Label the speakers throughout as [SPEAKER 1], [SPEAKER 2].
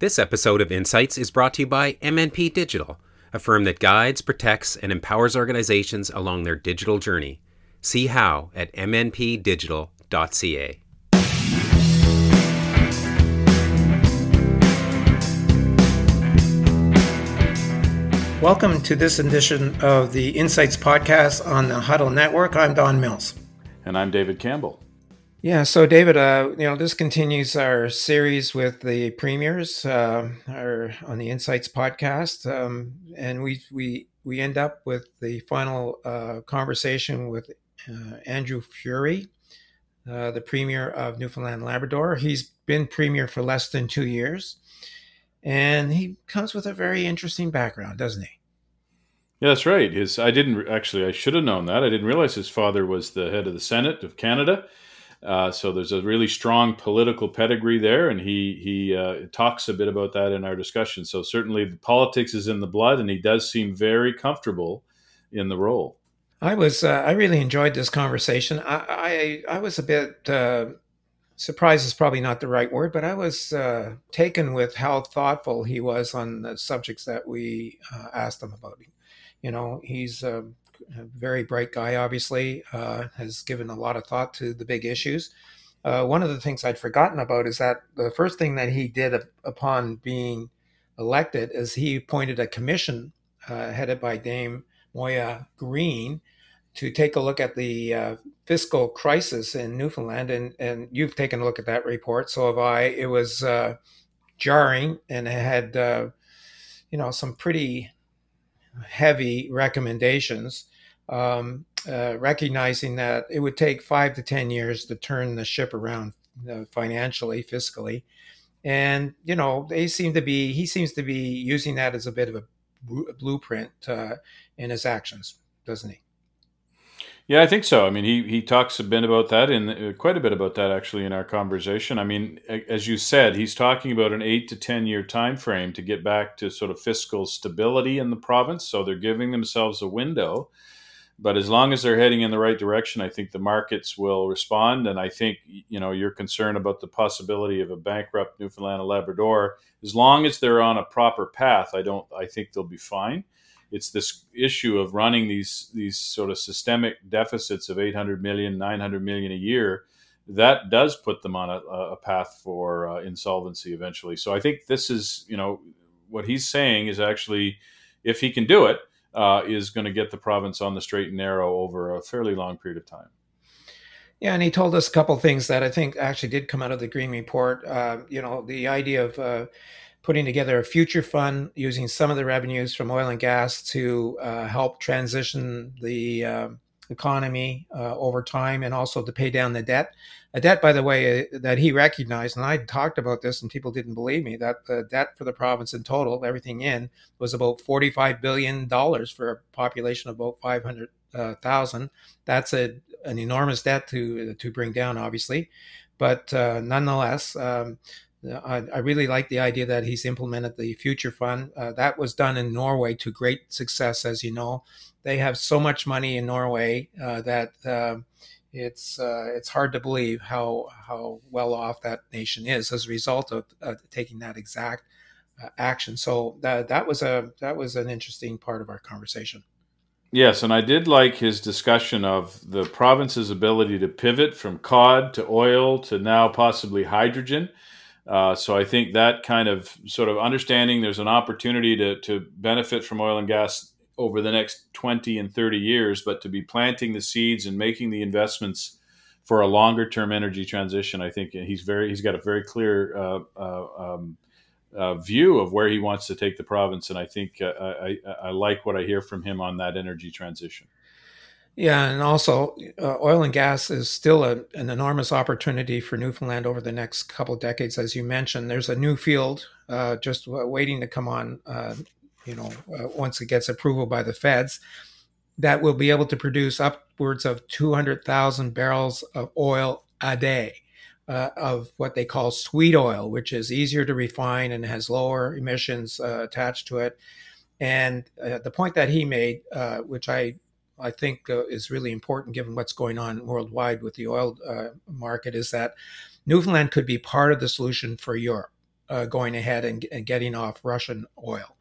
[SPEAKER 1] This episode of Insights is brought to you by MNP Digital, a firm that guides, protects, and empowers organizations along their digital journey. See how at mnpdigital.ca.
[SPEAKER 2] Welcome to this edition of the Insights podcast on the Huddle Network. I'm Don Mills.
[SPEAKER 3] And I'm David Campbell.
[SPEAKER 2] Yeah, so David, uh, you know, this continues our series with the premiers uh, our, on the Insights podcast, um, and we we we end up with the final uh, conversation with uh, Andrew Furey, uh, the premier of Newfoundland Labrador. He's been premier for less than two years, and he comes with a very interesting background, doesn't he?
[SPEAKER 3] Yeah, that's right. His I didn't actually I should have known that. I didn't realize his father was the head of the Senate of Canada uh, so there's a really strong political pedigree there, and he he uh, talks a bit about that in our discussion. So certainly the politics is in the blood, and he does seem very comfortable in the role.
[SPEAKER 2] I was uh, I really enjoyed this conversation. I I, I was a bit uh, surprised is probably not the right word, but I was uh, taken with how thoughtful he was on the subjects that we asked him about. You know, he's a very bright guy, obviously, uh, has given a lot of thought to the big issues. Uh, one of the things I'd forgotten about is that the first thing that he did upon being elected is he appointed a commission uh, headed by Dame Moya Greene to take a look at the uh, fiscal crisis in Newfoundland. And, and you've taken a look at that report, so have I. It was uh, jarring and it had, uh, you know, some pretty heavy recommendations um, uh, recognizing that it would take five to 10 years to turn the ship around uh, financially, fiscally. And, you know, they seem to be, he seems to be using that as a bit of a blueprint uh, in his actions, doesn't he?
[SPEAKER 3] Yeah, I think so. I mean, he he talks a bit about that in uh, quite a bit about that actually in our conversation. I mean, as you said, he's talking about an eight to ten year time frame to get back to sort of fiscal stability in the province. So they're giving themselves a window but as long as they're heading in the right direction, I think the markets will respond. And I think you know you're concerned about the possibility of a bankrupt Newfoundland and Labrador. As long as they're on a proper path, I don't. I think they'll be fine. It's this issue of running these these sort of systemic deficits of 800 million, 900 million a year. That does put them on a, a path for uh, insolvency eventually. So I think this is you know what he's saying is actually if he can do it uh, is going to get the province on the straight and narrow over a fairly long period of time.
[SPEAKER 2] Yeah, and he told us a couple things that I think actually did come out of the Greene report. Uh, you know, the idea of uh, putting together a future fund using some of the revenues from oil and gas to uh, help transition the um, economy uh, over time and also to pay down the debt. A debt, by the way, uh, that he recognized, and I talked about this and people didn't believe me, that the debt for the province in total, everything in, was about $45 billion for a population of about 500,000. Uh, That's a, an enormous debt to, to bring down, obviously. But uh, nonetheless, um, I, I, really like the idea that he's implemented the future fund. Uh, that was done in Norway to great success, as you know. They have so much money in Norway uh, that uh, it's it's hard to believe how how well off that nation is as a result of taking that exact uh, action. So that that was a that was an interesting part of our conversation.
[SPEAKER 3] Yes, and I did like his discussion of the province's ability to pivot from cod to oil to now possibly hydrogen. Uh, so I think that kind of sort of understanding there's an opportunity to, to benefit from oil and gas over the next 20 and 30 years, but to be planting the seeds and making the investments for a longer term energy transition, I think he's very he's got a very clear uh, uh, um, uh, view of where he wants to take the province, and I think uh, I, I, like what I hear from him on that energy transition.
[SPEAKER 2] Yeah, and also uh, oil and gas is still a, an enormous opportunity for Newfoundland over the next couple of decades, as you mentioned. There's a new field uh, just waiting to come on. Uh, you know, uh, once it gets approval by the feds, that will be able to produce upwards of 200,000 barrels of oil a day. Uh, of what they call sweet oil, which is easier to refine and has lower emissions uh, attached to it. And the point that he made, which I I think uh, is really important given what's going on worldwide with the oil uh, market is that Newfoundland could be part of the solution for Europe. uh, going ahead and, and, getting off Russian oil.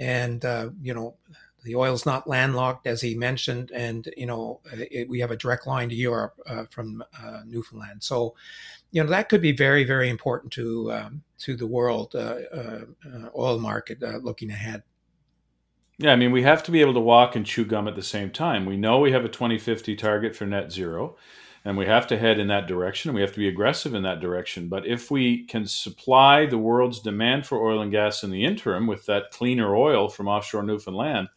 [SPEAKER 2] And, uh, you know, the oil's not landlocked, as he mentioned, and, you know, it, we have a direct line to Europe uh, from uh, Newfoundland. So, you know, that could be very, very important to, um, to the world uh, oil market looking ahead.
[SPEAKER 3] Yeah, I mean, we have to be able to walk and chew gum at the same time. We know we have a 2050 target for net zero, and we have to head in that direction, we have to be aggressive in that direction. But if we can supply the world's demand for oil and gas in the interim with that cleaner oil from offshore Newfoundland,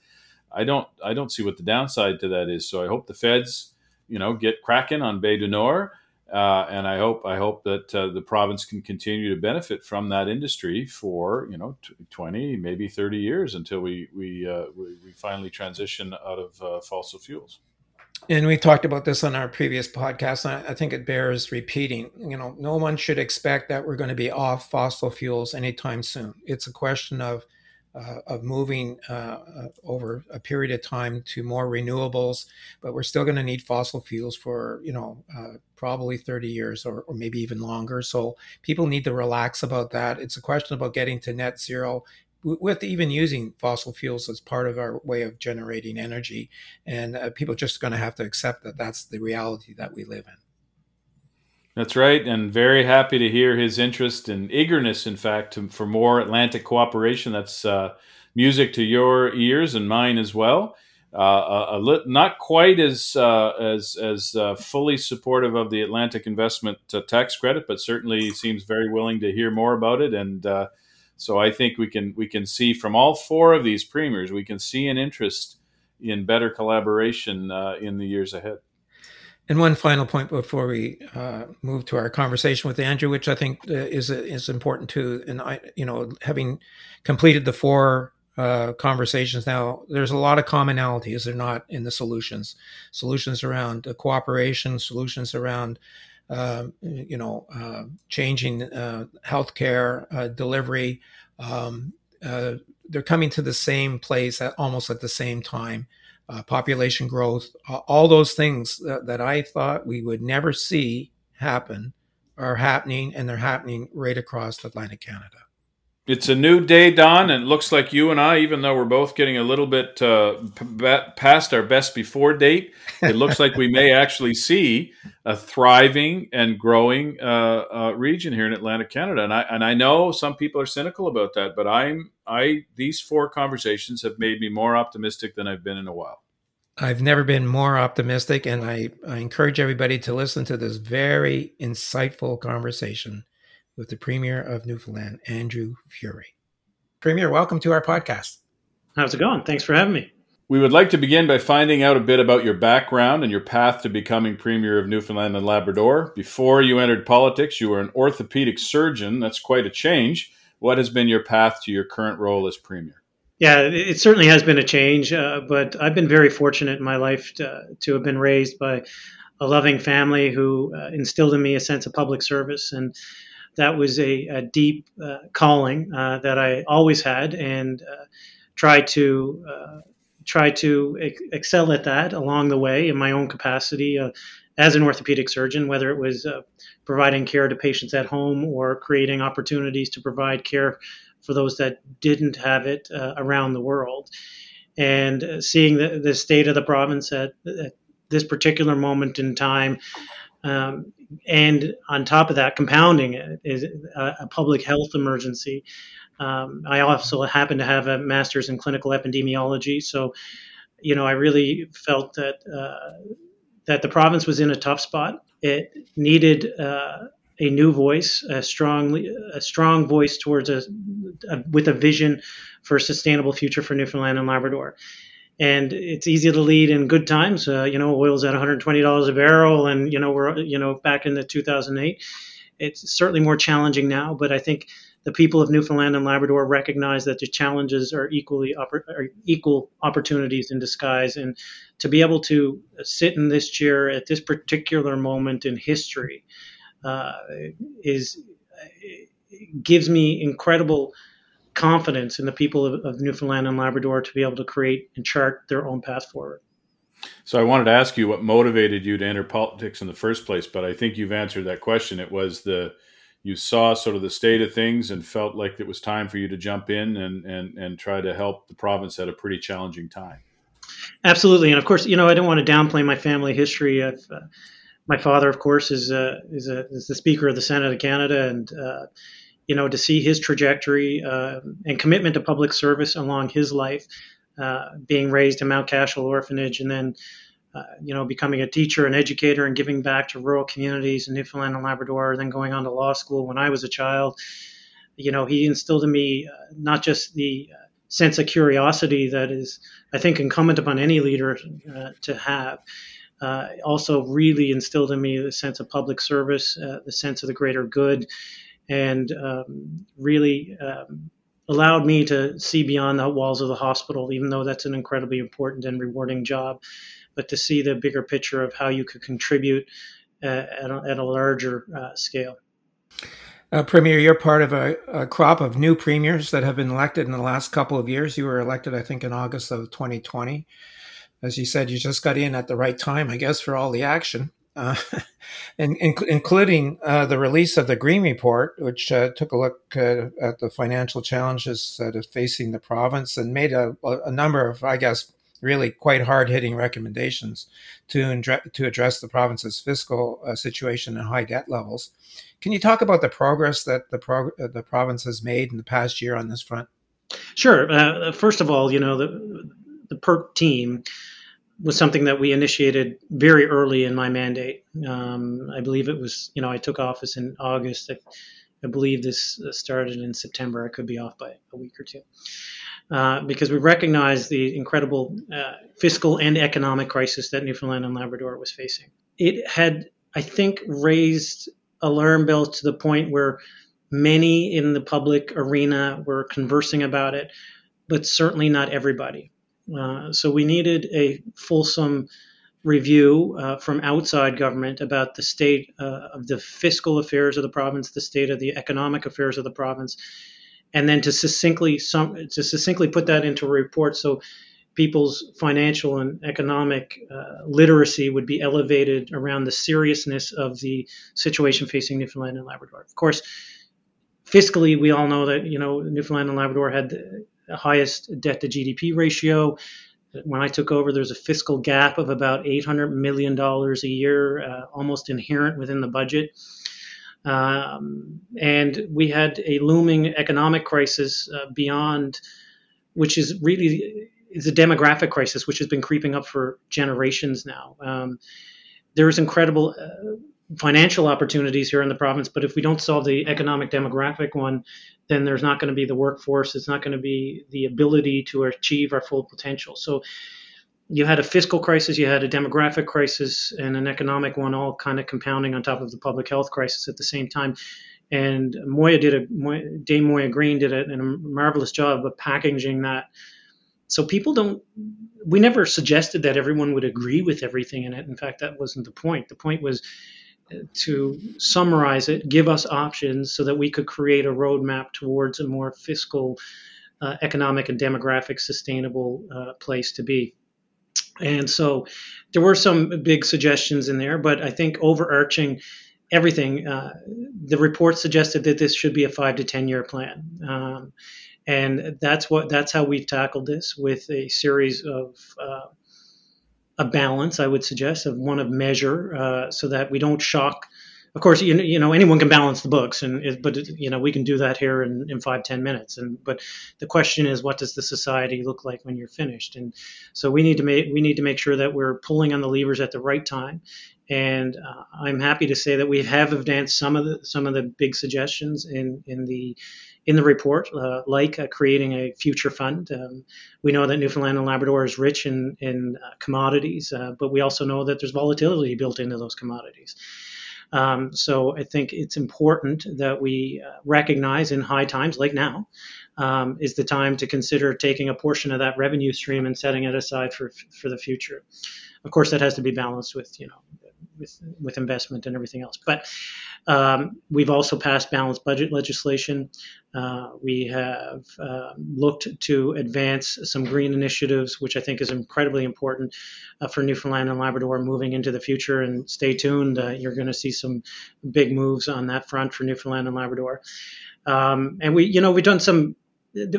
[SPEAKER 3] I don't, I don't see what the downside to that is. So I hope the feds, you know, get cracking on Bay du Nord uh, and I hope I hope that uh, the province can continue to benefit from that industry for you know t- twenty maybe thirty years until we we uh, we, we, finally transition out of uh, fossil fuels.
[SPEAKER 2] And we talked about this on our previous podcast. I think it bears repeating. You know, no one should expect that we're going to be off fossil fuels anytime soon. It's a question of uh, of moving uh, uh, over a period of time to more renewables, but we're still going to need fossil fuels for you know uh, probably 30 years or, or, maybe even longer. So people need to relax about that. It's a question about getting to net zero with even using fossil fuels as part of our way of generating energy, and uh, people just going to have to accept that that's the reality that we live in.
[SPEAKER 3] That's right, and very happy to hear his interest and eagerness, in fact, to, for more Atlantic cooperation. That's uh, music to your ears and mine as well. Uh, a, a not quite as uh, as as uh, fully supportive of the Atlantic investment uh, tax credit, but certainly seems very willing to hear more about it. And uh, so I think we can we can see from all four of these premiers, we can see an interest in better collaboration in the years ahead.
[SPEAKER 2] And one final point before we uh, move to our conversation with Andrew, which I think uh, is is important too. And I, you know, having completed the four uh, conversations now, there's a lot of commonalities. They're not in the solutions. Solutions around cooperation, solutions around, um, you know, uh, changing uh, healthcare uh, delivery. Um, they're coming to the same place at almost at the same time uh, population growth, uh, all those things that, that, I thought we would never see happen are happening, and they're happening right across Atlantic Canada.
[SPEAKER 3] It's a new day, Don, and it looks like you and I, even though we're both getting a little bit uh, p- past our best before date, it looks like we may actually see a thriving and growing uh, uh, region here in Atlantic Canada. And I and I know some people are cynical about that, but I'm I these four conversations have made me more optimistic than I've been in a while.
[SPEAKER 2] I've never been more optimistic, and I, I encourage everybody to listen to this very insightful conversation with the Premier of Newfoundland, Andrew Furey. Premier, welcome to our podcast.
[SPEAKER 4] How's it going? Thanks for having me.
[SPEAKER 3] We would like to begin by finding out a bit about your background and your path to becoming Premier of Newfoundland and Labrador. Before you entered politics, you were an orthopedic surgeon. That's quite a change. What has been your path to your current role as Premier?
[SPEAKER 4] Yeah, it certainly has been a change, uh, but I've been very fortunate in my life to, to, have been raised by a loving family who uh, instilled in me a sense of public service. And that was a, a deep uh, calling uh, that I always had, and uh, tried to uh, try to ex- excel at that along the way in my own capacity uh, as an orthopedic surgeon, whether it was uh, providing care to patients at home or creating opportunities to provide care for those that didn't have it around the world. And seeing the, the state of the province at, at this particular moment in time um, and on top of that, compounding it is a, a public health emergency. Um, I also happen to have a master's in clinical epidemiology, so you know I really felt that uh, that the province was in a tough spot. It needed uh, a new voice, a strong, a strong voice towards a, a, with a vision for a sustainable future for Newfoundland and Labrador and it's easy to lead in good times. Uh, you know, oil's at $120 a barrel, and you know we're you know back in the 2008. It's certainly more challenging now, but I think the people of Newfoundland and Labrador recognize that the challenges are equally are equal opportunities in disguise, and to be able to sit in this chair at this particular moment in history uh, is gives me incredible confidence in the people of, of, Newfoundland and Labrador to be able to create and chart their own path forward.
[SPEAKER 3] So I wanted to ask you what motivated you to enter politics in the first place, but I think you've answered that question. It was the you saw sort of the state of things and felt like it was time for you to jump in and and and try to help the province at a pretty challenging time.
[SPEAKER 4] Absolutely, and of course, you know, I don't want to downplay my family history. Uh, my father, of course, is uh, is, a, is the Speaker of the Senate of Canada, and uh, you know, to see his trajectory uh, and commitment to public service along his life, uh, being raised in Mount Cashel Orphanage, and then uh, you know, becoming a teacher and educator and giving back to rural communities in Newfoundland and Labrador, then going on to law school when I was a child. You know, he instilled in me uh, not just the uh, sense of curiosity that is, I think, incumbent upon any leader uh, to have. Also, really instilled in me the sense of public service, the sense of the greater good, and um, really um, allowed me to see beyond the walls of the hospital, even though that's an incredibly important and rewarding job but to see the bigger picture of how you could contribute uh, at, a, at, a, larger uh, scale.
[SPEAKER 2] Uh, Premier, you're part of a, a, crop of new premiers that have been elected in the last couple of years. You were elected, I think, in August of 2020. As you said, you just got in at the right time, I guess, for all the action, uh, in, in, including uh, the release of the Greene Report, which uh, took a look uh, at the financial challenges that are facing the province and made a, a number of, I guess, really quite hard hitting recommendations to, to address the province's fiscal uh, situation and high debt levels. Can you talk about the progress that the, prog- uh, the province has made in the past year on this front?
[SPEAKER 4] Sure. First of all, you know, the, the PERT team was something that we initiated very early in my mandate. Um, I believe it was, you know, I took office in August. I, I believe this started in September. I could be off by a week or two. Uh, because we recognized the incredible uh, fiscal and economic crisis that Newfoundland and Labrador was facing. It had, I think, raised alarm bells to the point where many in the public arena were conversing about it, but certainly not everybody. Uh, so we needed a fulsome review uh, from outside government about the state uh, of the fiscal affairs of the province, the state of the economic affairs of the province, and then to succinctly to succinctly put that into a report so people's financial and economic uh, literacy would be elevated around the seriousness of the situation facing Newfoundland and Labrador. Of course, fiscally, we all know that you know Newfoundland and Labrador had highest debt to GDP ratio. When I took over, there's a fiscal gap of about $800 million a year, uh, almost inherent within the budget. Um, and we had a looming economic crisis uh, beyond, which is really is a demographic crisis, which has been creeping up for generations now. Um, there's incredible uh, financial opportunities here in the province, but if we don't solve the economic demographic one, then there's not going to be the workforce. It's not going to be the ability to achieve our full potential. So you had a fiscal crisis, you had a demographic crisis, and an economic one, all kind of compounding on top of the public health crisis at the same time. And Moya did a Dame Moya Greene did a, a marvelous job of packaging that. So people don't. We never suggested that everyone would agree with everything in it. In fact, that wasn't the point. The point was to summarize it, give us options so that we could create a roadmap towards a more fiscal, uh, economic, and demographic sustainable uh, place to be. And so there were some big suggestions in there, but I think overarching everything, uh, the report suggested that this should be a five to 10 year plan. Um, and that's what that's how we've tackled this with a series of uh, a balance, I would suggest, of one of measure, uh, so that we don't shock of course, you you know anyone can balance the books, and but you know we can do that here in, in five ten minutes. And but the question is, what does the society look like when you're finished? And so we need to make we need to make sure that we're pulling on the levers at the right time. And uh, I'm happy to say that we have advanced some of the some of the big suggestions in in the in the report, uh, like uh, creating a future fund. Um, we know that Newfoundland and Labrador is rich in in uh, commodities, uh, but we also know that there's volatility built into those commodities. Um, so I think it's important that we uh, recognize in high times like now um, is the time to consider taking a portion of that revenue stream and setting it aside for for the future. Of course, that has to be balanced with you know with with investment and everything else. But um, we've also passed balanced budget legislation. Uh, we have uh, looked to advance some green initiatives, which I think is incredibly important uh, for Newfoundland and Labrador moving into the future. And stay tuned; uh, you're going to see some big moves on that front for Newfoundland and Labrador. Um, and we, you know, we've done some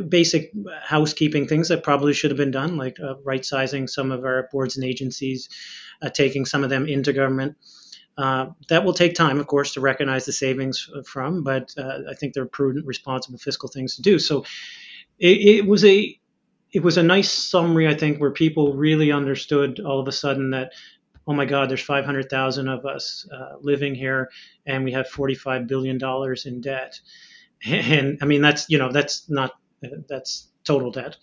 [SPEAKER 4] basic housekeeping things that probably should have been done, like uh, right sizing some of our boards and agencies, uh, taking some of them into government. Uh, that will take time, of course, to recognize the savings from, but uh, I think they're prudent, responsible fiscal things to do. So it, it, was a it was a nice summary, I think, where people really understood all of a sudden that, oh my God, there's 500,000 of us uh, living here, and we have 45 billion dollars in debt and I mean that's you know that's not that's total debt.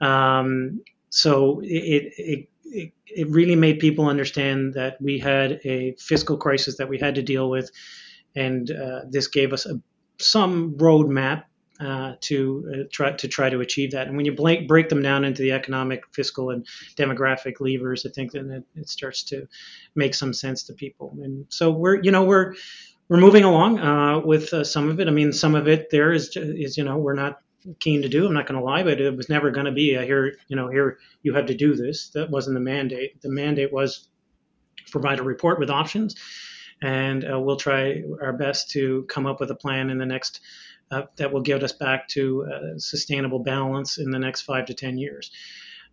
[SPEAKER 4] Um, so it, it, it it really made people understand that we had a fiscal crisis that we had to deal with, and uh, this gave us a, some roadmap uh, to uh, try to try to achieve that. And when you break, break them down into the economic, fiscal, and demographic levers, I think then it, it, starts to make some sense to people. And so we're you know we're we're moving along uh, with uh, some of it. I mean, some of it there is is you know we're not keen to do. I'm not going to lie, but it was never going to be a here you know here you had to do this. That wasn't the mandate. The mandate was provide a report with options, and uh, we'll try our best to come up with a plan in the next. Uh, that will get us back to sustainable balance in the next five to ten years.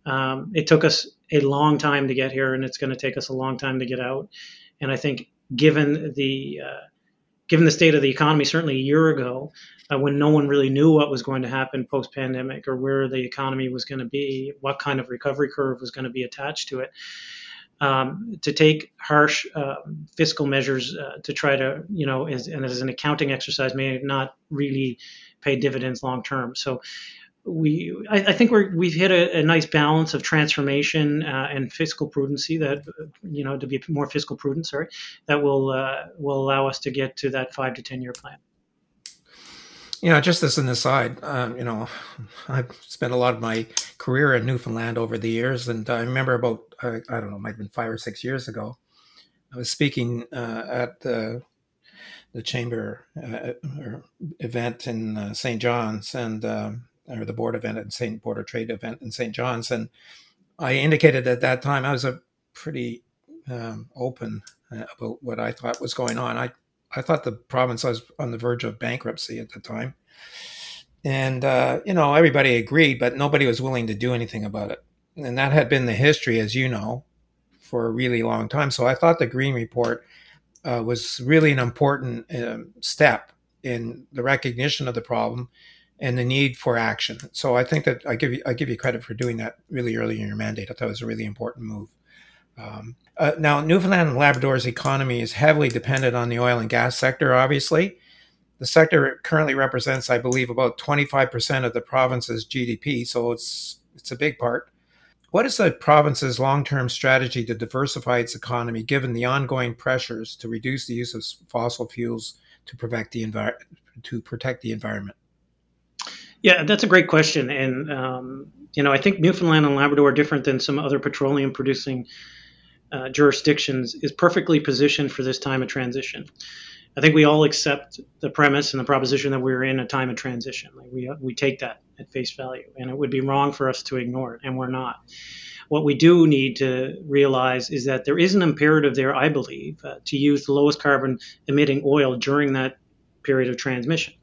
[SPEAKER 4] Um, it took us a long time to get here, and it's going to take us a long time to get out. And I think, given the uh, given the state of the economy, certainly a year ago, uh, when no one really knew what was going to happen post pandemic or where the economy was going to be, what kind of recovery curve was going to be attached to it. Um, to take harsh uh, fiscal measures uh, to try to, you know, as, and as an accounting exercise may not really pay dividends long term. So we I, I, think we're we've hit a, a nice balance of transformation uh, and fiscal prudency that you know to be more fiscal prudent sorry that will uh, will allow us to get to that five to ten year plan.
[SPEAKER 2] You know just as an aside um, you know i've spent a lot of my career in newfoundland over the years and i remember about i, I don't know might have been five or six years ago i was speaking uh, at the the chamber uh, event in uh, st john's and um, or the board event at St. Border Trade event in St. John's. And I indicated at that time I was a pretty um, open uh, about what I thought was going on. I, I thought the province was on the verge of bankruptcy at the time. And, uh, you know, everybody agreed, but nobody was willing to do anything about it. And that had been the history, as you know, for a really long time. So I thought the Greene Report uh, was really an important um, step in the recognition of the problem and the need for action. So I think that I give you I give you credit for doing that really early in your mandate. I thought it was a really important move. Um, uh, now, Newfoundland and Labrador's economy is heavily dependent on the oil and gas sector. Obviously, the sector currently represents, I believe, about 25% of the province's GDP. So it's it's a big part. What is the province's long-term strategy to diversify its economy, given the ongoing pressures to reduce the use of fossil fuels to protect the envi- to protect the environment?
[SPEAKER 4] Yeah, that's a great question, and um, you know, I think Newfoundland and Labrador are different than some other petroleum producing uh, jurisdictions. Is perfectly positioned for this time of transition. I think we all accept the premise and the proposition that we're in a time of transition. Like we we take that at face value, and it would be wrong for us to ignore it, and we're not. What we do need to realize is that there is an imperative there, I believe, uh, to use the lowest carbon emitting oil during that period of transmission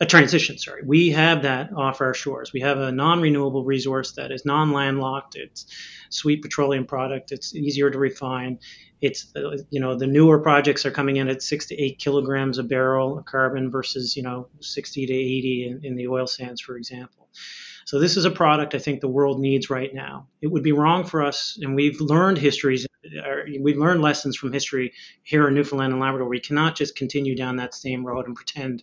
[SPEAKER 4] a transition, sorry. We have that off our shores. We have a non-renewable resource that is non-landlocked. It's sweet petroleum product. It's easier to refine. It's you know the newer projects are coming in at six to eight kilograms a barrel of carbon versus you know 60 to 80 in, in the oil sands, for example. So this is a product I think the world needs right now. It would be wrong for us, and we've learned histories, we've learned lessons from history here in Newfoundland and Labrador. We cannot just continue down that same road and pretend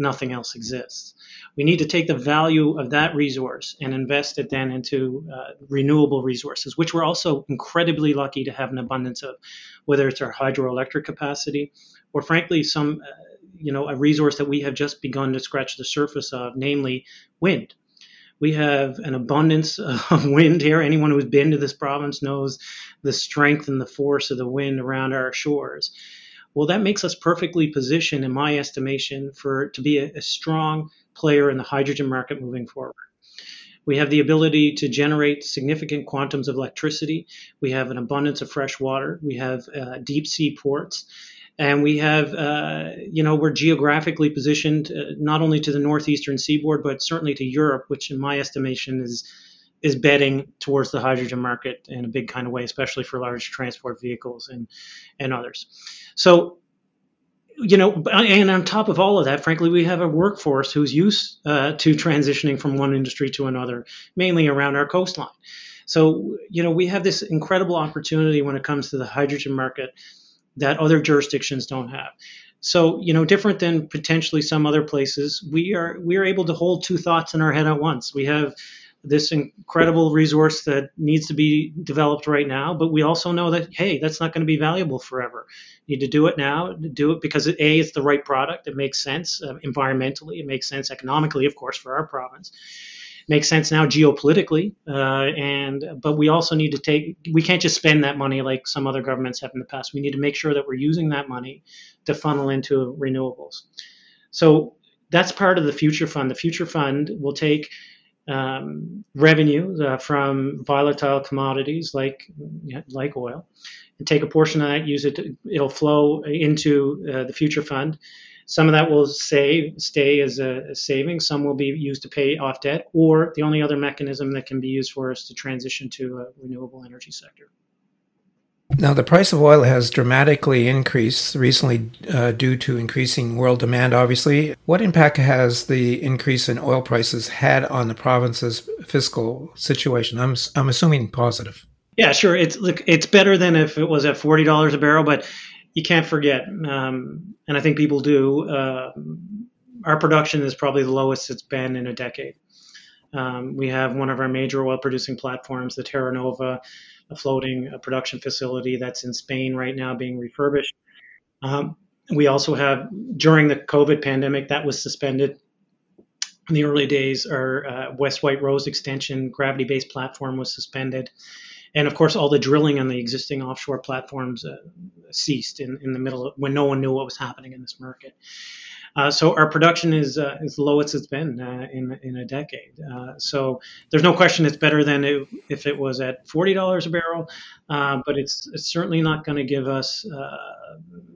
[SPEAKER 4] nothing else exists. We need to take the value of that resource and invest it then into uh, renewable resources, which we're also incredibly lucky to have an abundance of, whether it's our hydroelectric capacity or, frankly, some, uh, you know, a resource that we have just begun to scratch the surface of, namely wind. We have an abundance of wind here. Anyone who's been to this province knows the strength and the force of the wind around our shores. Well, that makes us perfectly positioned, in my estimation, for to be a, a strong player in the hydrogen market moving forward. We have the ability to generate significant quantums of electricity. We have an abundance of fresh water. We have uh, deep sea ports. And we have, uh, you know, we're geographically positioned uh, not only to the northeastern seaboard, but certainly to Europe, which in my estimation is is betting towards the hydrogen market in a big kind of way, especially for large transport vehicles and and others. So, you know, and on top of all of that, frankly, we have a workforce who's used uh, to transitioning from one industry to another, mainly around our coastline. So, you know, we have this incredible opportunity when it comes to the hydrogen market that other jurisdictions don't have. So, you know, different than potentially some other places, we are we are able to hold two thoughts in our head at once. We have this incredible resource that needs to be developed right now, but we also know that hey, that's not going to be valuable forever. You need to do it now, do it because a it's the right product. It makes sense uh, environmentally. It makes sense economically, of course, for our province. Makes sense now geopolitically, uh, and but we also need to take. We can't just spend that money like some other governments have in the past. We need to make sure that we're using that money to funnel into renewables. So that's part of the future fund. The future fund will take um, revenue uh, from volatile commodities like like oil, and take a portion of that, use it. To, it'll flow into uh, the future fund. Some of that will save, stay as a, a savings. Some will be used to pay off debt, or the only other mechanism that can be used for us to transition to a renewable energy sector.
[SPEAKER 2] Now, the price of oil has dramatically increased recently uh, due to increasing world demand, obviously. What impact has the increase in oil prices had on the province's fiscal situation? I'm, I'm assuming positive.
[SPEAKER 4] Yeah, sure. It's look, it's better than if it was at forty dollars a barrel, but you can't forget, um, and I think people do. Uh, our production is probably the lowest it's been in a decade. Um, we have one of our major oil producing platforms, the Terra Nova a floating a production facility that's in Spain right now being refurbished. Um, we also have, during the COVID pandemic, that was suspended. In the early days, our uh, West White Rose extension gravity based platform was suspended. And of course, all the drilling on the existing offshore platforms uh, ceased in, in the middle of, when no one knew what was happening in this market. Uh, so our production is uh, is the lowest it's been uh, in in a decade. Uh, so there's no question it's better than it, if it was at forty dollars a barrel, uh, but it's it's certainly not going to give us uh,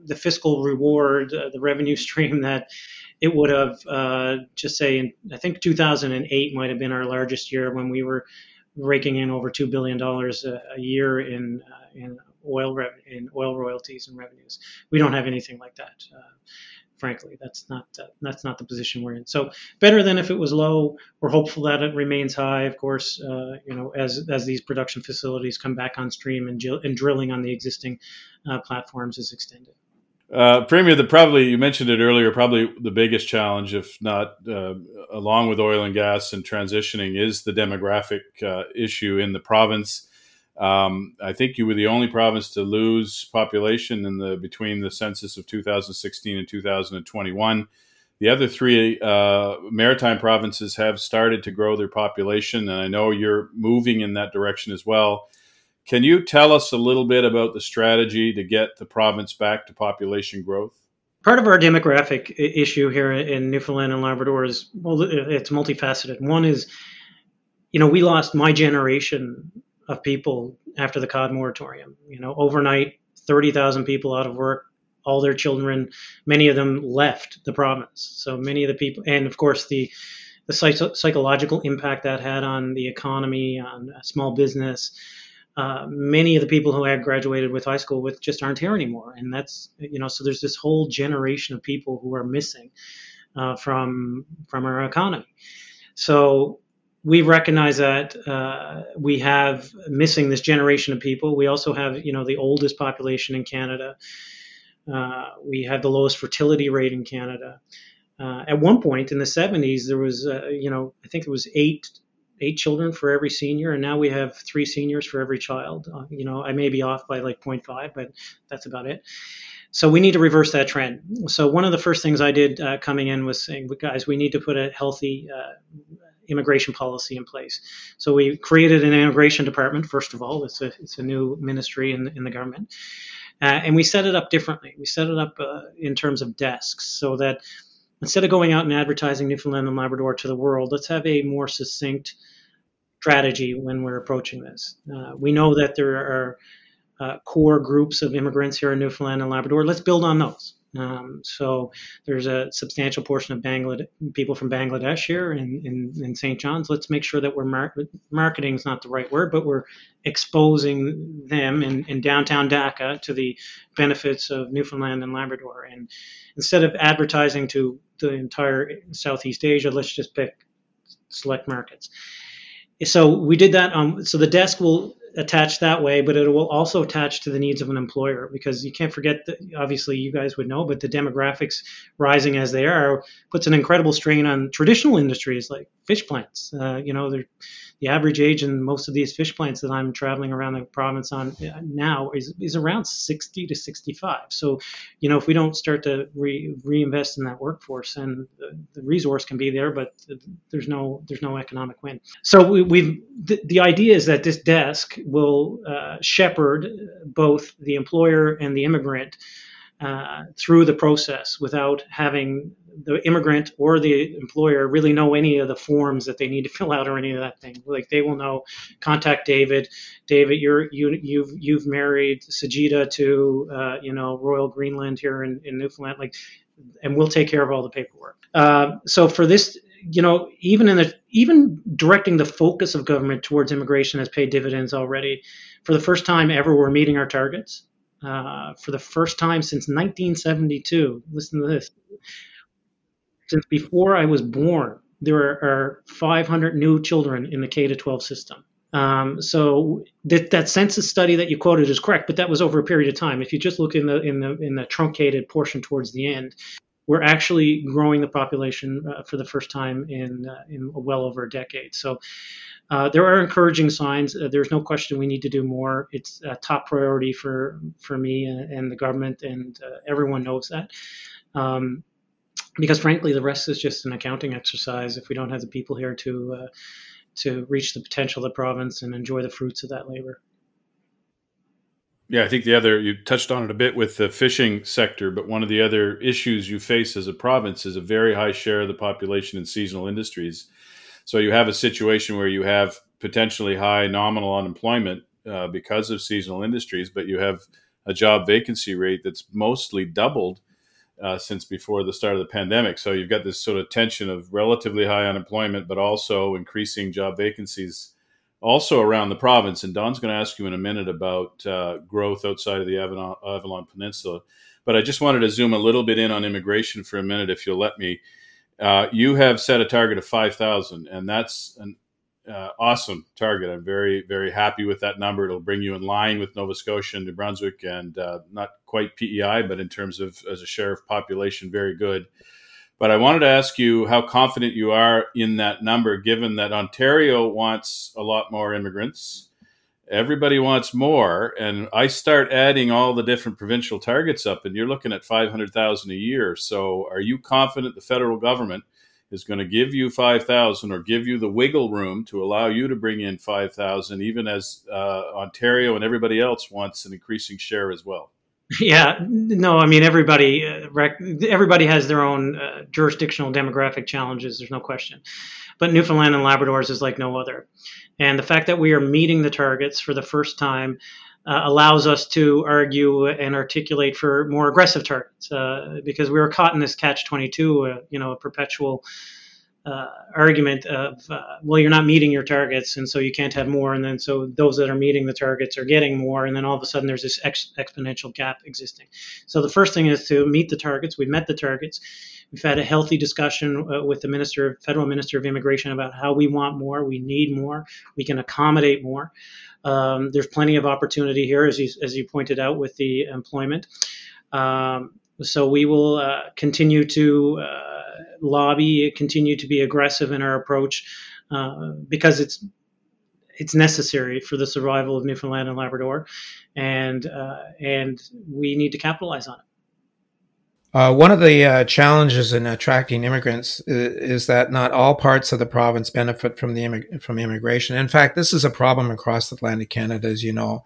[SPEAKER 4] the fiscal reward, the revenue stream that it would have. just say, in, I think 2008 might have been our largest year when we were raking in over two billion dollars a, year in in oil in oil royalties and revenues. We don't have anything like that frankly that's not uh, that's not the position we're in so better than if it was low we're hopeful that it remains high of course uh, you know as as these production facilities come back on stream and, and drilling on the existing uh, platforms is extended
[SPEAKER 3] uh, Premier, the probably you mentioned it earlier. Probably the biggest challenge, if not uh, along with oil and gas and transitioning, is the demographic uh, issue in the province. Um, I think you were the only province to lose population in the between the census of 2016 and 2021. The other three uh, maritime provinces have started to grow their population, and I know you're moving in that direction as well. Can you tell us a little bit about the strategy to get the province back to population growth?
[SPEAKER 4] Part of our demographic issue here in Newfoundland and Labrador is well, it's multifaceted. One is, you know, we lost my generation of people after the cod moratorium. You know, overnight, 30,000 people out of work, all their children, many of them left the province. So many of the people, and of course, the the psych- psychological impact that had on the economy, on small business. Uh, many of the people who had graduated with high school with just aren't here anymore, and that's you know so there's this whole generation of people who are missing uh, from from our economy. So we recognize that uh, we have missing this generation of people. We also have, you know, the oldest population in Canada. Uh, we have the lowest fertility rate in Canada. Uh, at one point in the 70s, there was, uh, you know, I think it was eight eight children for every senior, and now we have three seniors for every child. Uh, you know, I may be off by like 0.5, but that's about it. So we need to reverse that trend. So one of the first things I did uh, coming in was saying, guys, we need to put a healthy immigration policy in place. So we created an immigration department. First of all, it's a it's a new ministry in in the government, uh, and we set it up differently. We set it up uh, in terms of desks so that instead of going out and advertising Newfoundland and Labrador to the world, let's have a more succinct strategy when we're approaching this. Uh, we know that there are uh, core groups of immigrants here in Newfoundland and Labrador. Let's build on those. Um, so there's a substantial portion of Bangladesh, people from Bangladesh here in, in, in St. John's. Let's make sure that we're mar- marketing is not the right word, but we're exposing them in, in downtown Dhaka to the benefits of Newfoundland and Labrador. And instead of advertising to the entire Southeast Asia, let's just pick select markets. So we did that. Um, so the desk will attached that way, but it will also attach to the needs of an employer because you can't forget that obviously you guys would know, but the demographics rising as they are puts an incredible strain on traditional industries like fish plants. Uh, you know, the average age in most of these fish plants that I'm traveling around the province on uh, now is, is around 60 to 65. So, you know, if we don't start to re- reinvest in that workforce, and the, the, resource can be there, but there's no there's no economic win. So we, we've the, the idea is that this desk will uh, shepherd both the employer and the immigrant uh, through the process without having the immigrant or the employer really know any of the forms that they need to fill out or any of that thing. Like they will know, contact David. David, you're you you've you've married Sajida to uh, you know Royal Greenland here in, in Newfoundland. Like, and we'll take care of all the paperwork. Uh, so for this, you know, even in the even directing the focus of government towards immigration has paid dividends already. For the first time ever, we're meeting our targets. Uh, for the first time since 1972. Listen to this since before I was born, there are 500 new children in the K to 12 system. Um, so that, that census study that you quoted is correct, but that was over a period of time. If you just look in the in the in the truncated portion towards the end, we're actually growing the population uh, for the first time in uh, in well over a decade. So uh, there are encouraging signs. Uh, there's no question we need to do more. It's a top priority for for me and, and the government, and uh, everyone knows that. Um, because frankly, the rest is just an accounting exercise if we don't have the people here to uh, to reach the potential of the province and enjoy the fruits of that labor.
[SPEAKER 3] Yeah, I think the other you touched on it a bit with the fishing sector, but one of the other issues you face as a province is a very high share of the population in seasonal industries. So you have a situation where you have potentially high nominal unemployment uh, because of seasonal industries, but you have a job vacancy rate that's mostly doubled uh, since before the start of the pandemic. So you've got this sort of tension of relatively high unemployment, but also increasing job vacancies also around the province. And Don's going to ask you in a minute about uh, growth outside of the Avalon, Avalon, Peninsula. But I just wanted to zoom a little bit in on immigration for a minute, if you'll let me. Uh, you have set a target of 5,000, and that's an uh, awesome target. I'm very, very happy with that number. It'll bring you in line with Nova Scotia and New Brunswick, and uh, not quite PEI, but in terms of as a share of population, very good. But I wanted to ask you how confident you are in that number, given that Ontario wants a lot more immigrants. Everybody wants more, and I start adding all the different provincial targets up, and you're looking at 500,000 a year. So, are you confident the federal government is going to give you 5000 or give you the wiggle room to allow you to bring in 5000 even as uh, ontario and everybody else wants an increasing share as well
[SPEAKER 4] yeah no i mean everybody uh, rec- everybody has their own uh, jurisdictional demographic challenges there's no question. But newfoundland and labrador's is like no other. And the fact that we are meeting the targets for the first time uh, allows us to argue and articulate for more aggressive targets uh, because we were caught in this catch 22, uh, you know, a perpetual uh, argument of, uh, well, you're not meeting your targets, and so you can't have more. And then so those that are meeting the targets are getting more, and then all of a sudden there's this ex- exponential gap existing. So the first thing is to meet the targets. We met the targets. We've had a healthy discussion uh, with the minister, federal minister of immigration, about how we want more, we need more, we can accommodate more. Um, there's plenty of opportunity here, as you, as you pointed out, with the employment. Um, so we will uh, continue to uh, lobby, continue to be aggressive in our approach uh, because it's it's necessary for the survival of Newfoundland and Labrador, and uh, and we need to capitalize on it.
[SPEAKER 2] Uh, one of the uh, challenges in attracting immigrants is, is, that not all parts of the province benefit from the immig- from immigration. In fact, this is a problem across Atlantic Canada, as you know.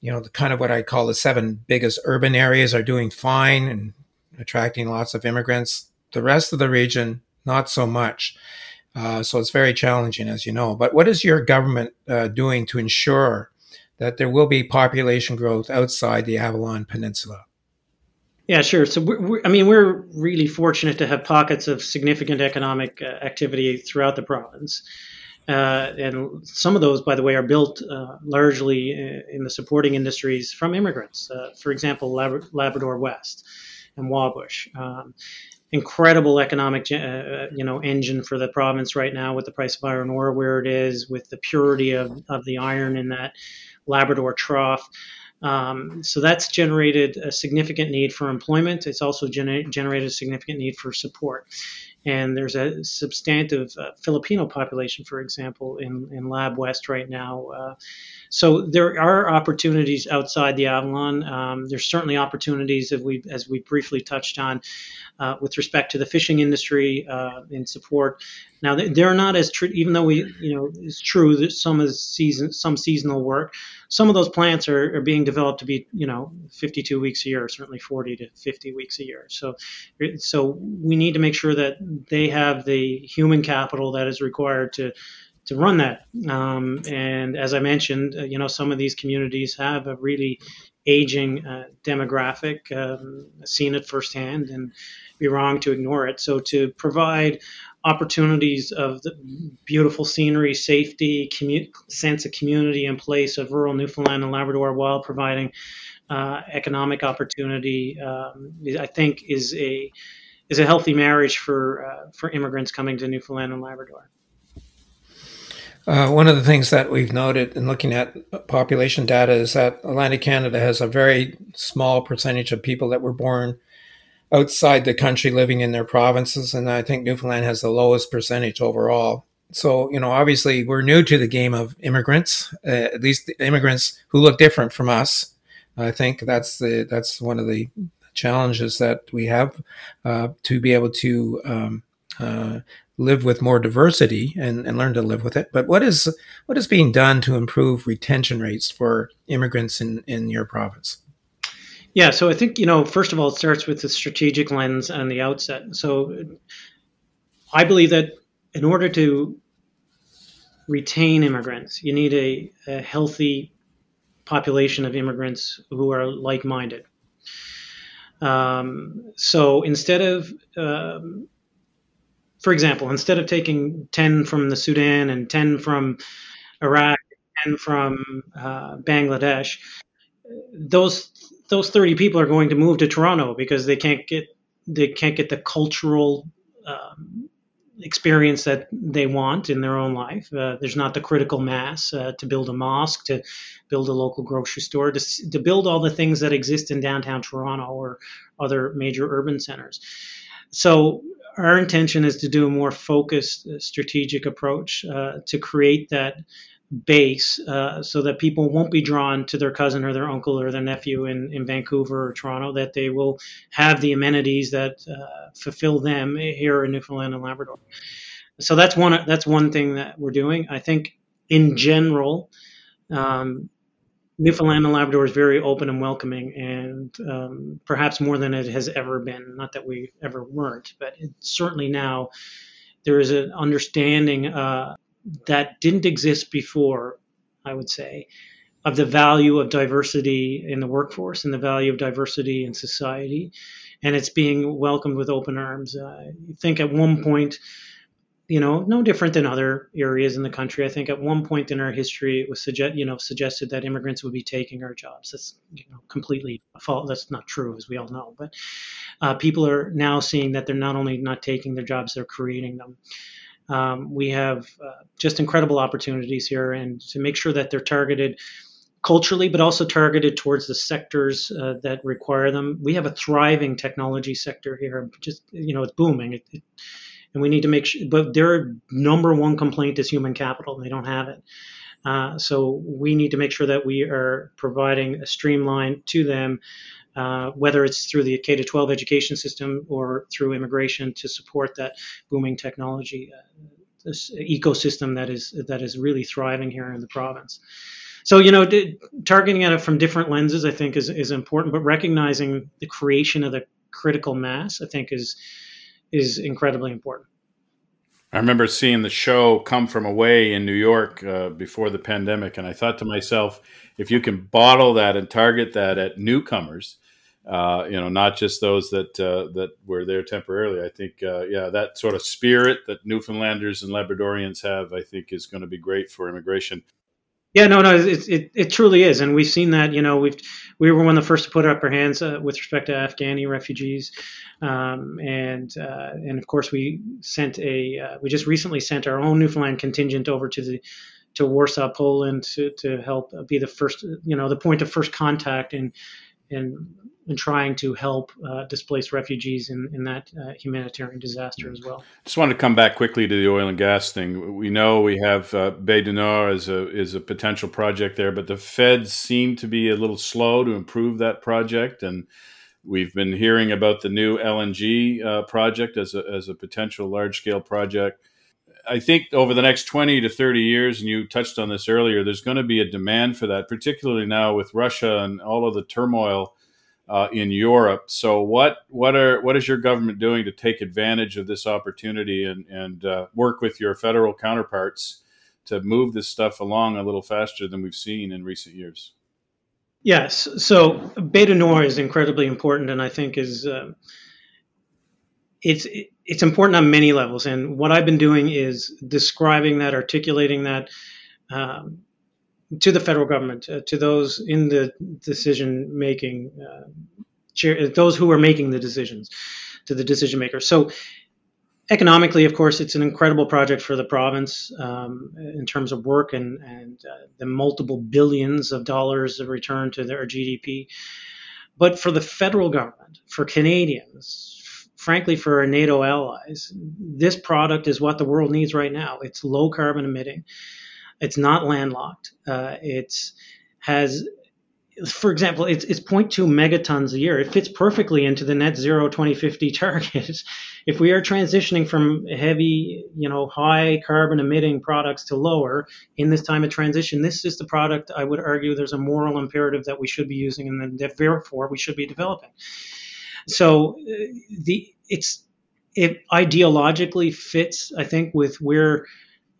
[SPEAKER 2] You know, the kind of what I call the seven biggest urban areas are doing fine and attracting lots of immigrants. The rest of the region, not so much. Uh, so it's very challenging, as you know. But what is your government uh, doing to ensure that there will be population growth outside the Avalon Peninsula?
[SPEAKER 4] Yeah, sure. So, we're, we're, I mean, we're really fortunate to have pockets of significant economic uh, activity throughout the province. Uh, and some of those, by the way, are built uh, largely uh, in the supporting industries from immigrants. For example, Lab- Labrador West and Wabush. Um, incredible economic uh, uh, you know engine for the province right now with the price of iron ore where it is with the purity of, of the iron in that labrador trough. Um, so that's generated a significant need for employment. It's also gener- generated a significant need for support and there's a substantive uh, Filipino population, for example, in, in Lab West right now. Uh, so there are opportunities outside the Avalon. Um, there's certainly opportunities, as we as we briefly touched on, uh, with respect to the fishing industry uh, in support. Now they're not as tr- even though we you know it's true that some of season some seasonal work, some of those plants are, are being developed to be you know 52 weeks a year, certainly 40 to 50 weeks a year. So so we need to make sure that they have the human capital that is required to to run that. Um, and as I mentioned, uh, you know, some of these communities have a really aging uh, demographic, um, seen it firsthand, and be wrong to ignore it. So to provide opportunities of the beautiful scenery, safety, commu- sense of community in place of rural Newfoundland and Labrador while providing uh, economic opportunity, um, I think is a is a healthy marriage for uh, for immigrants coming to Newfoundland and Labrador.
[SPEAKER 2] Uh, one of the things that we've noted in looking at population data is that Atlantic Canada has a very small percentage of people that were born outside the country living in their provinces, and I think Newfoundland has the lowest percentage overall. So, you know, obviously we're new to the game of immigrants, uh, at least immigrants who look different from us. I think that's the that's one of the challenges that we have uh, to be able to um, uh, live with more diversity and, and learn to live with it. But what is what is being done to improve retention rates for immigrants in, in your province?
[SPEAKER 4] Yeah, so I think you know first of all it starts with the strategic lens on the outset. So I believe that in order to retain immigrants, you need a, a healthy population of immigrants who are like-minded. Um, so instead of, um, for example, instead of taking 10 from the Sudan and 10 from Iraq, 10 from uh, Bangladesh, those those 30 people are going to move to Toronto because they can't get they can't get the cultural um, experience that they want in their own life. Uh, there's not the critical mass uh, to build a mosque, to build a local grocery store, to, to build all the things that exist in downtown Toronto or other major urban centers. So our intention is to do a more focused uh, strategic approach uh, to create that base uh, so that people won't be drawn to their cousin or their uncle or their nephew in, in Vancouver or Toronto, that they will have the amenities that uh, fulfill them here in Newfoundland and Labrador. So that's one that's one thing that we're doing. I think in general, um, Newfoundland and Labrador is very open and welcoming, and um, perhaps more than it has ever been. Not that we ever weren't, but certainly now there is an understanding uh, that didn't exist before, I would say, of the value of diversity in the workforce and the value of diversity in society. And it's being welcomed with open arms. Uh, I think at one point, you know, no different than other areas in the country. I think at one point in our history, it was suggest, you know, suggested that immigrants would be taking our jobs. That's you know, completely false. That's not true, as we all know. But uh, people are now seeing that they're not only not taking their jobs, they're creating them. Um, we have uh, just incredible opportunities here, and to make sure that they're targeted culturally, but also targeted towards the sectors uh, that require them. We have a thriving technology sector here. Just you know, it's booming. It, it, and we need to make sure. But their number one complaint is human capital. They don't have it. Uh, so we need to make sure that we are providing a streamline to them uh, whether it's through the K to 12 education system or through immigration to support that booming technology uh, ecosystem that is that is really thriving here in the province. So you know, targeting at it from different lenses, I think, is is important. But recognizing the creation of the critical mass, I think, is is incredibly important.
[SPEAKER 3] I remember seeing the show Come From Away in New York uh, before the pandemic, and I thought to myself, if you can bottle that and target that at newcomers, uh, you know, not just those that uh, that were there temporarily. I think, uh, yeah, that sort of spirit that Newfoundlanders and Labradorians have, I think, is going to be great for immigration.
[SPEAKER 4] Yeah, no, no, it, it, it truly is, and we've seen that. You know, we've we were one of the first to put up our hands uh, with respect to Afghani refugees, um, and uh, and of course we sent a uh, we just recently sent our own Newfoundland contingent over to the to Warsaw, Poland, to, to help be the first, you know, the point of first contact in in and trying to help uh, displaced refugees in, in that uh, humanitarian disaster as well.
[SPEAKER 3] Just wanted to come back quickly to the oil and gas thing. We know we have uh, Bay du Nord as a is a potential project there, but the feds seem to be a little slow to improve that project, and we've been hearing about the new LNG uh, project as a as a potential large scale project. I think over the next 20 to 30 years, and you touched on this earlier, there's going to be a demand for that, particularly now with Russia and all of the turmoil uh, in Europe. So, what what are what is your government doing to take advantage of this opportunity and and uh, work with your federal counterparts to move this stuff along a little faster than we've seen in recent years?
[SPEAKER 4] Yes. So, Bay du Nord is incredibly important, and I think is uh, it's it's important on many levels. And what I've been doing is describing that, articulating that. Um, to the federal government, uh, to those in the decision making, uh, chair, those who are making the decisions, to the decision makers. So, economically, of course, it's an incredible project for the province um, in terms of work and, and uh, the multiple billions of dollars of return to their GDP. But for the federal government, for Canadians, frankly, for our NATO allies, this product is what the world needs right now. It's low carbon emitting. It's not landlocked. Uh, it's has, for example, it's, it's 0.2 megatons a year. It fits perfectly into the net zero 2050 target. if we are transitioning from heavy, you know, high carbon emitting products to lower in this time of transition, this is the product I would argue there's a moral imperative that we should be using and that therefore we should be developing. So uh, the it's it ideologically fits, I think, with where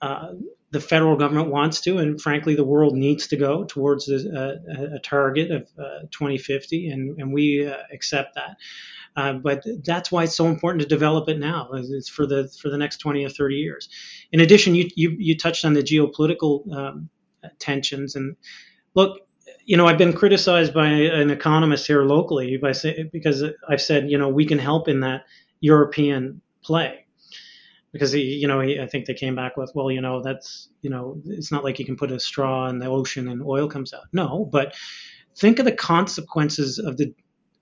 [SPEAKER 4] uh, the federal government wants to, and frankly, the world needs to go towards a, a, a target of uh, 2050, and, and we uh, accept that. Uh, but that's why it's so important to develop it now. It's for the for the next 20 or 30 years. In addition, you you, you touched on the geopolitical um, tensions, and look, you know, I've been criticized by an economist here locally by say, because I've said, you know, we can help in that European play because he, you know, he, I think they came back with, well, you know, that's, you know, it's not like you can put a straw in the ocean and oil comes out. No, but think of the consequences of the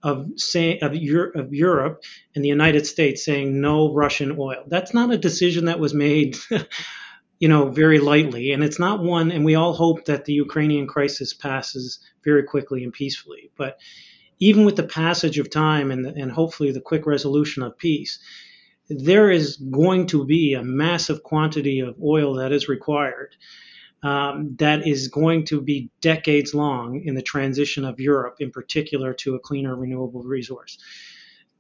[SPEAKER 4] of say of, Europe, of Europe and the United States saying no Russian oil. That's not a decision that was made, you know, very lightly, and it's not one. And we all hope that the Ukrainian crisis passes very quickly and peacefully. But even with the passage of time and, and hopefully the quick resolution of peace, there is going to be a massive quantity of oil that is required um, that is going to be decades long in the transition of Europe, in particular, to a cleaner renewable resource.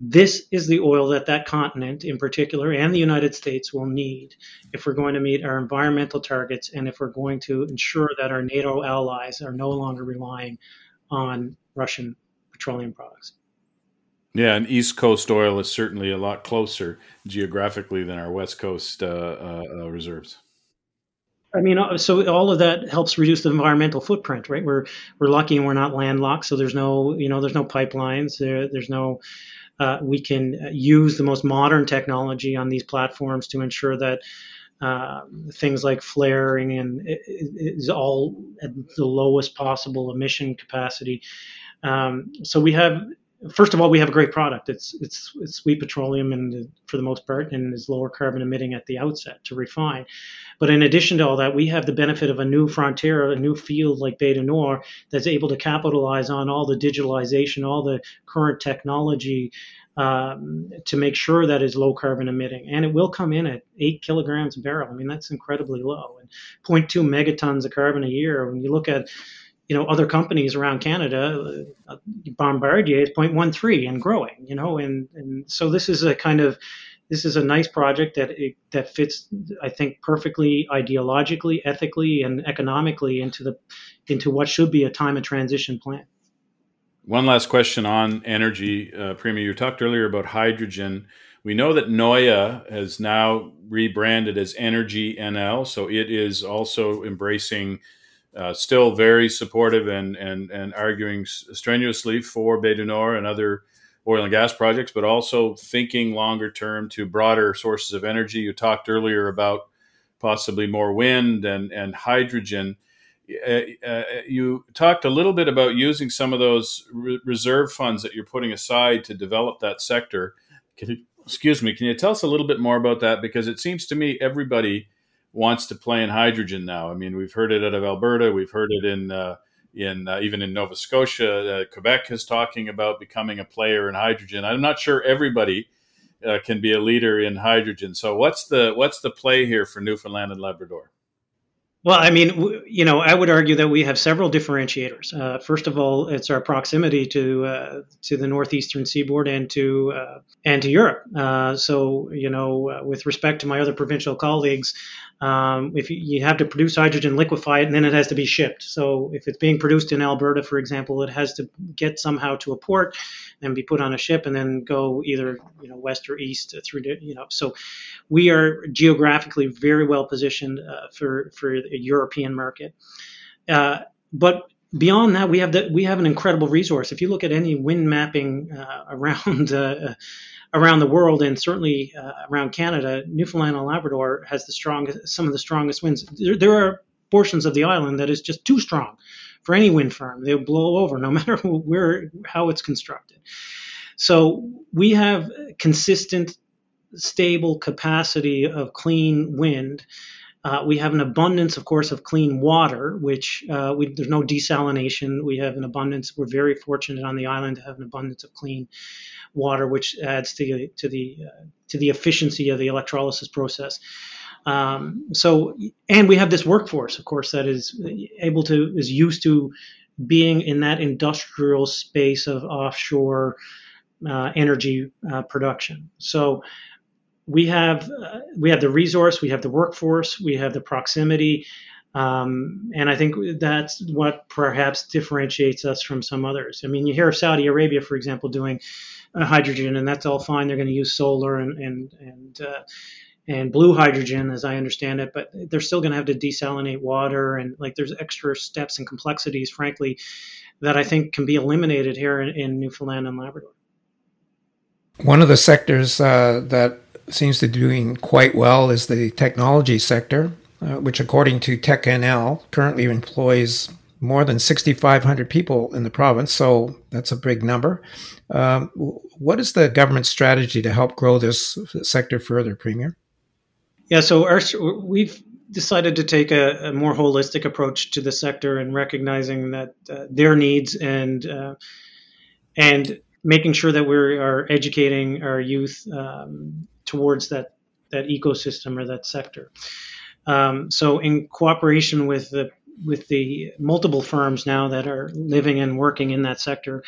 [SPEAKER 4] This is the oil that that continent, in particular, and the United States will need if we're going to meet our environmental targets and if we're going to ensure that our NATO allies are no longer relying on Russian petroleum products.
[SPEAKER 3] Yeah, and East Coast oil is certainly a lot closer geographically than our West Coast uh, uh, uh, reserves.
[SPEAKER 4] I mean, uh, so all of that helps reduce the environmental footprint, right? We're we're lucky and we're not landlocked, so there's no you know there's no pipelines, there, there's no uh, we can use the most modern technology on these platforms to ensure that uh, things like flaring and is all at the lowest possible emission capacity. Um, so we have first of all, we have a great product. It's it's, it's sweet petroleum, and for the most part, and is lower carbon emitting at the outset to refine. But in addition to all that, we have the benefit of a new frontier, a new field like Bay du Nord that's able to capitalize on all the digitalization, all the current technology um, to make sure that is low carbon emitting. And it will come in at eight kilograms a barrel. I mean, that's incredibly low. And 0.2 megatons of carbon a year. When you look at you know other companies around Canada, uh, Bombardier is 0.13 and growing. You know, and and so this is a kind of this is a nice project that it, that fits, I think, perfectly ideologically, ethically, and economically into the into what should be a time of transition plan.
[SPEAKER 3] One last question on energy, uh, Premier. You talked earlier about hydrogen. We know that Noia has now rebranded as Energy NL, so it is also embracing, uh, still very supportive and and and arguing strenuously for Bay du Nord and other oil and gas projects, but also thinking longer term to broader sources of energy. You talked earlier about possibly more wind and, and hydrogen. Uh, uh, you talked a little bit about using some of those re- reserve funds that you're putting aside to develop that sector. You, excuse me, can you tell us a little bit more about that? Because it seems to me everybody wants to play in hydrogen now. I mean, we've heard it out of Alberta, we've heard it in uh, in uh, even in Nova Scotia. Uh, Quebec is talking about becoming a player in hydrogen. I'm not sure everybody uh, can be a leader in hydrogen. So what's the what's the play here for Newfoundland and Labrador?
[SPEAKER 4] Well, I mean, you know, I would argue that we have several differentiators. Uh, first of all, it's our proximity to uh, to the northeastern seaboard and to uh, and to Europe. Uh, so, you know, with respect to my other provincial colleagues, um, if you, you, have to produce hydrogen, liquefy it, and then it has to be shipped. So, if it's being produced in Alberta, for example, it has to get somehow to a port and be put on a ship and then go either you know west or east through the, you know. So, we are geographically very well positioned uh, for for the European market. Uh, but beyond that, we have we have an incredible resource. If you look at any wind mapping uh, around uh, around the world and certainly uh, around Canada, Newfoundland and Labrador has the strongest some of the strongest winds. There, there, are portions of the island that is just too strong for any wind farm. They'll blow over no matter where how it's constructed. So we have consistent stable capacity of clean wind. Uh, we have an abundance, of course, of clean water, which uh, we, there's no desalination. We have an abundance. We're very fortunate on the island to have an abundance of clean water, which adds to the to the uh, to the efficiency of the electrolysis process. Um, so, and we have this workforce, of course, that is able to is used to being in that industrial space of offshore uh, energy uh, production. So we have uh, we have the resource, we have the workforce, we have the proximity, um, and I think that's what perhaps differentiates us from some others. I mean, you hear of Saudi Arabia, for example, doing uh, hydrogen, and that's all fine. They're going to use solar and and and uh, and blue hydrogen, as I understand it, but they're still going to have to desalinate water, and like there's extra steps and complexities, frankly, that I think can be eliminated here in, in Newfoundland and Labrador.
[SPEAKER 2] One of the sectors uh, that seems to be doing quite well is the technology sector, uh, which, according to TechNL, currently employs more than 6,500 people in the province. So that's a big number. Um, what is the government strategy to help grow this sector further, Premier?
[SPEAKER 4] Yeah, so our, we've decided to take a, a, more holistic approach to the sector and recognizing that uh, their needs and uh, and making sure that we are educating our youth um, towards that that ecosystem or that sector. Um, so, in cooperation with the with the multiple firms now that are living and working in that sector,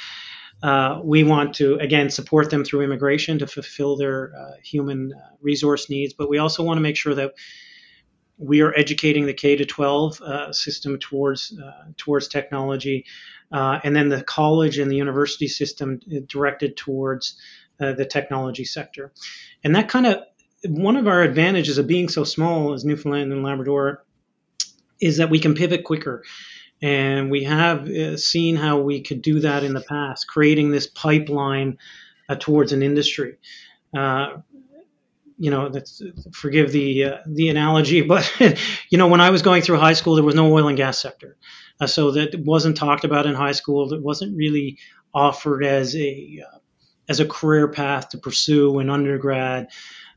[SPEAKER 4] uh, we want to again support them through immigration to fulfill their uh, human uh, resource needs, but we also want to make sure that we are educating the K to 12 uh, system towards uh, towards technology, and then the college and the university system directed towards the technology sector. And that kind of one of our advantages of being so small as Newfoundland and Labrador is that we can pivot quicker. And we have uh, seen how we could do that in the past, creating this pipeline uh, towards an industry. Uh, you know, forgive the uh, the analogy, but you know, when I was going through high school, there was no oil and gas sector, uh, so that wasn't talked about in high school. It wasn't really offered as a uh, as a career path to pursue in undergrad.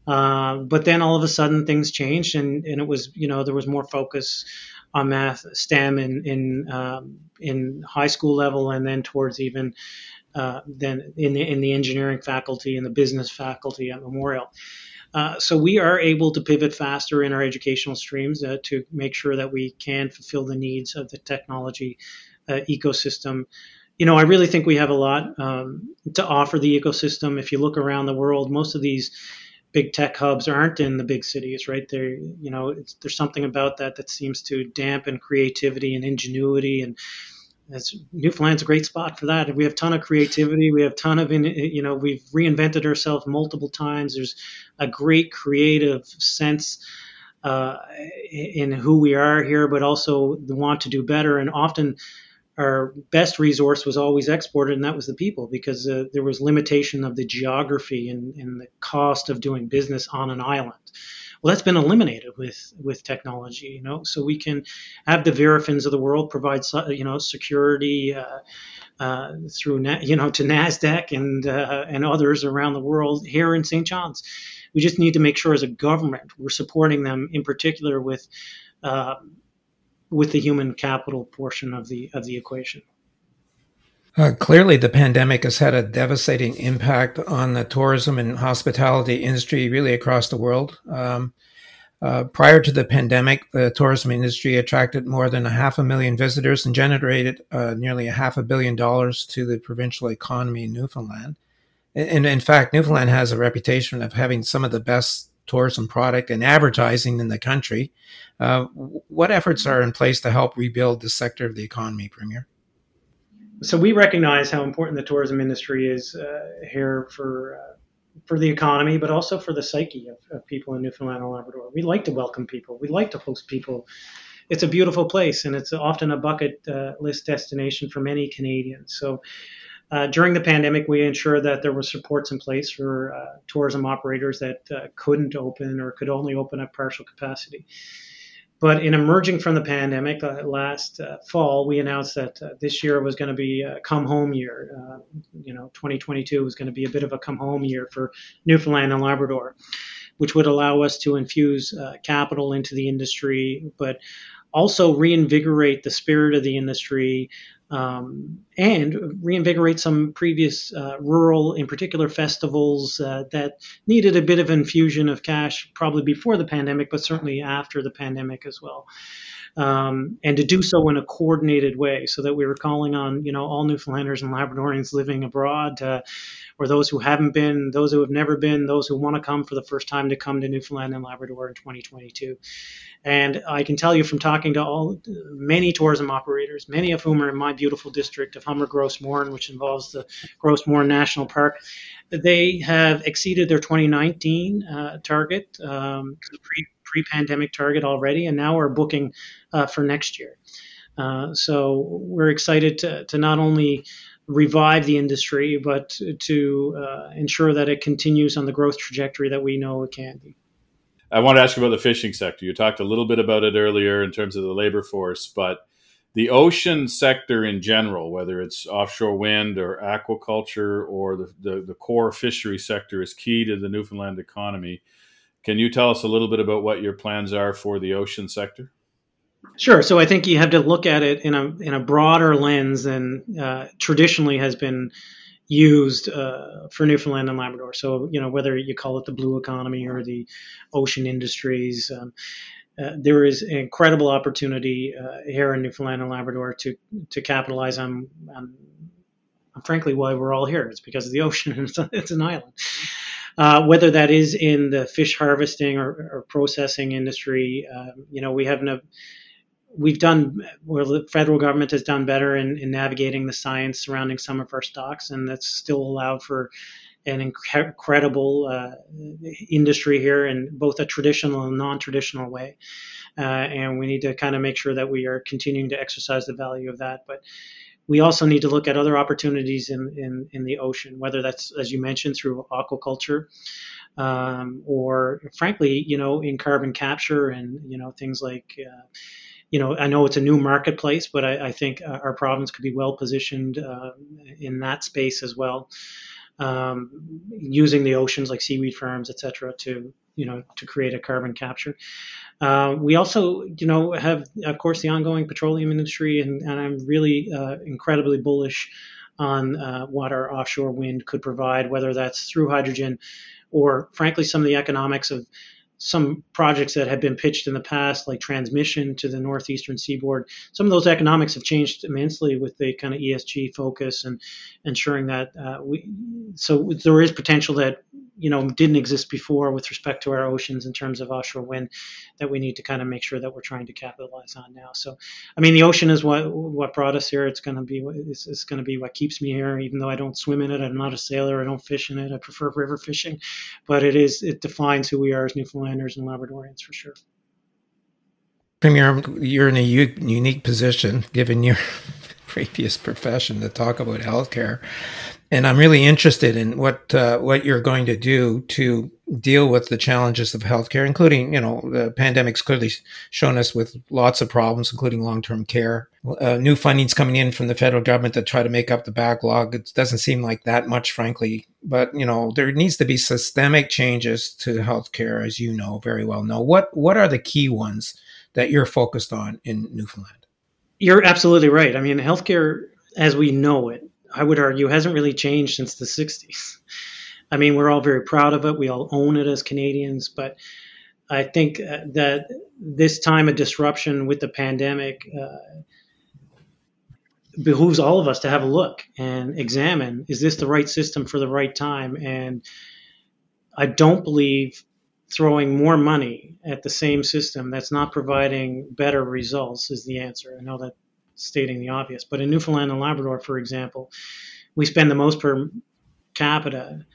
[SPEAKER 4] Uh, but then all of a sudden things changed, and, and it was you know there was more focus on math, STEM in in um, in high school level, and then towards even uh, then in the in the engineering faculty and the business faculty at Memorial. Uh, so we are able to pivot faster in our educational streams uh, to make sure that we can fulfill the needs of the technology uh, ecosystem. You know, I really think we have a lot um, to offer the ecosystem. If you look around the world, most of these big tech hubs aren't in the big cities, right? There, you know, there's something about that that seems to dampen creativity and ingenuity and that's Newfoundland's a great spot for that. We have a ton of creativity. We have a ton of, you know, we've reinvented ourselves multiple times. There's a great creative sense uh, in who we are here, but also the want to do better. And often our best resource was always exported, and that was the people, because uh, there was limitation of the geography and, and the cost of doing business on an island. Well, that's been eliminated with with technology, you know. So we can have the Verafins of the world provide, you know, security uh, uh, through, you know, to Nasdaq and uh, and others around the world here in St. John's. We just need to make sure, as a government, we're supporting them in particular with uh, with the human capital portion of the of the equation.
[SPEAKER 2] Uh, clearly, the pandemic has had a devastating impact on the tourism and hospitality industry, really across the world. Um, uh, prior to the pandemic, the tourism industry attracted more than a half a million visitors and generated uh, nearly a half a billion dollars to the provincial economy in Newfoundland. And, in fact, Newfoundland has a reputation of having some of the best tourism product and advertising in the country. Uh, what efforts are in place to help rebuild this sector of the economy, Premier?
[SPEAKER 4] so we recognize how important the tourism industry is uh, here for uh, for the economy, but also for the psyche of, of, people in Newfoundland and Labrador. We like to welcome people. We like to host people. It's a beautiful place, and it's often a bucket uh, list destination for many Canadians. So. Uh, during the pandemic, we ensured that there were supports in place for uh, tourism operators that uh, couldn't open or could only open at partial capacity. But in emerging from the pandemic uh, last uh, fall, we announced that uh, this year was going to be a come home year. You know, 2022 was going to be a bit of a come home year for Newfoundland and Labrador, which would allow us to infuse capital into the industry, but also reinvigorate the spirit of the industry um, and reinvigorate some previous uh, rural, in particular, festivals uh, that needed a bit of infusion of cash probably before the pandemic, but certainly after the pandemic as well. Um, and to do so in a coordinated way, so that we were calling on you know all Newfoundlanders and Labradorians living abroad, uh, or those who haven't been, those who have never been, those who want to come for the first time to come to Newfoundland and Labrador in 2022. And I can tell you from talking to all many tourism operators, many of whom are in my beautiful district of Humber Gros Morne, which involves the Gros Morne National Park, they have exceeded their 2019 uh, target, um, pre pandemic target already, and now we're booking uh, for next year. Uh, so we're excited to, to not only revive the industry, but to uh, ensure that it continues on the growth trajectory that we know it can be.
[SPEAKER 3] I want to ask you about the fishing sector. You talked a little bit about it earlier in terms of the labor force, but the ocean sector in general, whether it's offshore wind or aquaculture or the, the, the, core fishery sector, is key to the Newfoundland economy. Can you tell us a little bit about what your plans are for the ocean sector?
[SPEAKER 4] Sure. So I think you have to look at it in a in a broader lens than uh, traditionally has been used uh, for Newfoundland and Labrador. So, you know, whether you call it the blue economy or the ocean industries, um, uh, there is incredible opportunity uh, here in Newfoundland and Labrador to to capitalize on, on, frankly, why we're all here. It's because of the ocean. it's an island. Uh, whether that is in the fish harvesting or, or processing industry, um, you know, we have no we've done well the federal government has done better in, in, navigating the science surrounding some of our stocks and that's still allowed for an incredible uh, industry here in both a traditional and non-traditional way. Uh, and we need to kind of make sure that we are continuing to exercise the value of that but we also need to look at other opportunities in, in, in the ocean whether that's as you mentioned through aquaculture um, or frankly you know in carbon capture and you know things like uh, you know, I know it's a new marketplace, but I, I think our province could be well positioned uh, in that space as well, um, using the oceans like seaweed farms, et cetera, to you know to create a carbon capture. Uh, we also, you know, have of course the ongoing petroleum industry, and, and I'm really uh, incredibly bullish on uh, what our offshore wind could provide, whether that's through hydrogen or, frankly, some of the economics of some projects that have been pitched in the past, like transmission to the northeastern seaboard, some of those economics have changed immensely with the kind of ESG focus and ensuring that uh, we. So there is potential that you know didn't exist before with respect to our oceans in terms of offshore wind that we need to kind of make sure that we're trying to capitalize on now. So, I mean, the ocean is what what brought us here. It's going to be it's, it's going to be what keeps me here, even though I don't swim in it. I'm not a sailor. I don't fish in it. I prefer river fishing, but it is it defines who we are as Newfoundlanders and Labradorians for sure.
[SPEAKER 2] Premier, you're in a u- unique position given your previous profession to talk about healthcare and I'm really interested in what uh, what you're going to do to deal with the challenges of healthcare, including you know the pandemic's clearly shown us with lots of problems, including long term care. Uh, new funding's coming in from the federal government to try to make up the backlog. It doesn't seem like that much, frankly, but you know there needs to be systemic changes to healthcare, as you know very well. Know what what are the key ones that you're focused on in Newfoundland?
[SPEAKER 4] You're absolutely right. I mean, healthcare as we know it I would argue, hasn't really changed since the 60s. I mean, we're all very proud of it. We all own it as Canadians, but I think uh, that this time of disruption with the pandemic uh, behooves all of us to have a look and examine is this the right system for the right time? And I don't believe throwing more money at the same system that's not providing better results is the answer. I know that stating the obvious. But in Newfoundland and Labrador, for example, we spend the most per capita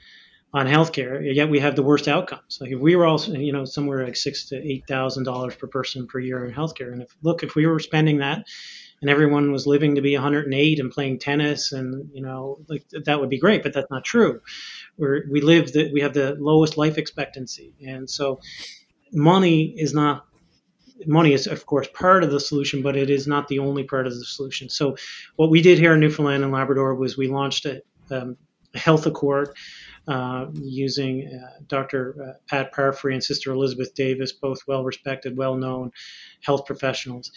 [SPEAKER 4] on healthcare, yet we have the worst outcomes. Like if we were all, you know, somewhere like six to eight thousand dollars per person per year in healthcare, and if look, if we were spending that, and everyone was living to be 108 and playing tennis, and you know, like that would be great, but that's not true. We're, we live that we have the lowest life expectancy, and so money is not money is of course part of the solution, but it is not the only part of the solution. So what we did here in Newfoundland and Labrador was we launched a, um, health accord uh, using uh, Dr. Uh, Pat Parfrey and Sister Elizabeth Davis, both well respected, well known health professionals.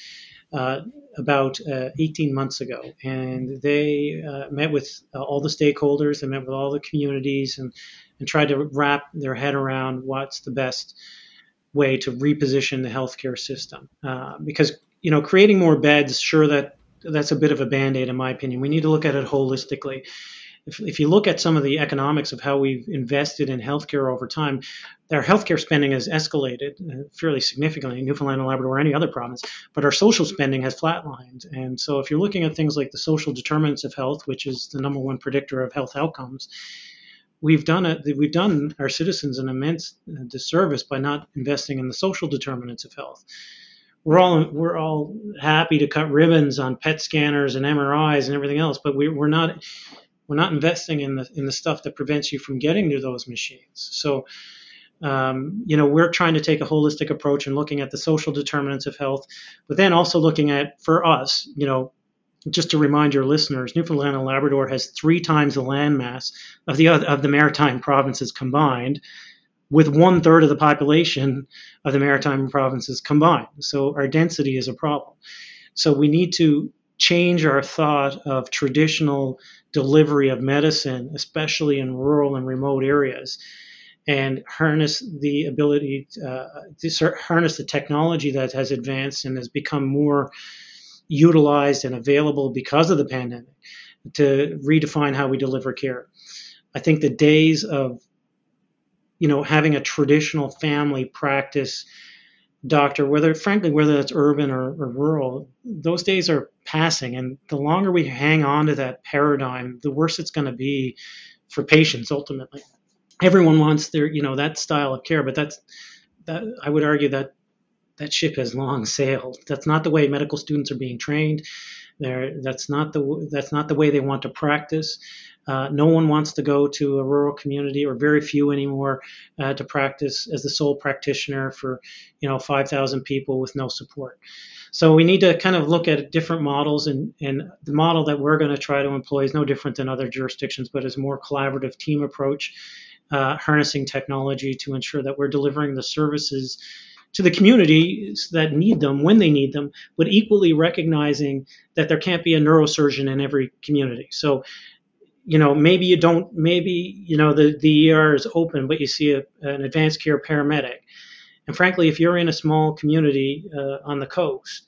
[SPEAKER 4] Uh, about uh, 18 months ago, and they uh, met with all the stakeholders, they met with all the communities, and, and tried to wrap their head around what's the best way to reposition the healthcare system. Uh, because you know, creating more beds, sure that that's a bit of a band aid, in my opinion. We need to look at it holistically. If, if you look at some of the economics of how we've invested in healthcare over time, our healthcare spending has escalated uh, fairly significantly in Newfoundland and Labrador or any other province, but our social spending has flatlined. And so, if you're looking at things like the social determinants of health, which is the number one predictor of health outcomes, we've done it. We've done our citizens an immense uh, disservice by not investing in the social determinants of health. We're all we're all happy to cut ribbons on PET scanners and MRIs and everything else, but we, we're not we're not investing in the in the stuff that prevents you from getting to those machines. So. Um, you know, we're trying to take a holistic approach and looking at the social determinants of health, but then also looking at, for us, you know, just to remind your listeners, Newfoundland and Labrador has three times the landmass of the of the maritime provinces combined, with one third of the population of the maritime provinces combined. So our density is a problem. So we need to change our thought of traditional delivery of medicine, especially in rural and remote areas, and harness the ability uh, to harness the technology that has advanced and has become more utilized and available because of the pandemic to redefine how we deliver care. I think the days of you know having a traditional family practice doctor, whether frankly whether that's urban or, or, rural, those days are passing. And the longer we hang on to that paradigm, the worse it's going to be for patients ultimately. Everyone wants their you know that style of care, but that's that I would argue that that ship has long sailed. That's not the way medical students are being trained. They're, that's not the that's not the way they want to practice. Uh, no one wants to go to a rural community, or very few anymore, uh, to practice as the sole practitioner for you know 5,000 people with no support. So we need to kind of look at different models, and, and the model that we're going to try to employ is no different than other jurisdictions, but is more collaborative team approach, uh, harnessing technology to ensure that we're delivering the services to the communities that need them when they need them, but equally recognizing that there can't be a neurosurgeon in every community. So, you know, maybe you don't, maybe, you know, the, the ER is open, but you see a, an advanced care paramedic. And frankly, if you're in a small community uh, on the coast,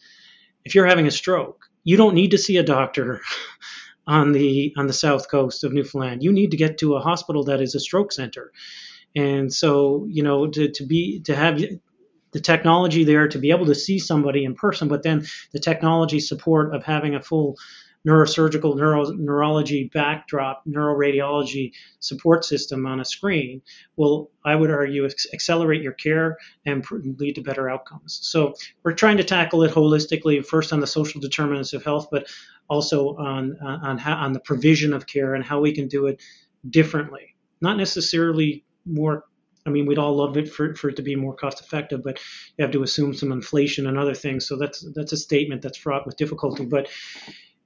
[SPEAKER 4] if you're having a stroke, you don't need to see a doctor on the on the south coast of Newfoundland. You need to get to a hospital that is a stroke center. And so, you know, to, to be to have the technology there to be able to see somebody in person, but then the technology support of having a full neurosurgical neuro, neurology backdrop, neuroradiology support system on a screen will, I would argue, accelerate your care and lead to better outcomes. So we're trying to tackle it holistically, first on the social determinants of health, but also on uh, on how, on the provision of care and how we can do it differently, not necessarily more I mean, we'd all love it for, for it to be more cost effective, but you have to assume some inflation and other things. So that's that's a statement that's fraught with difficulty. But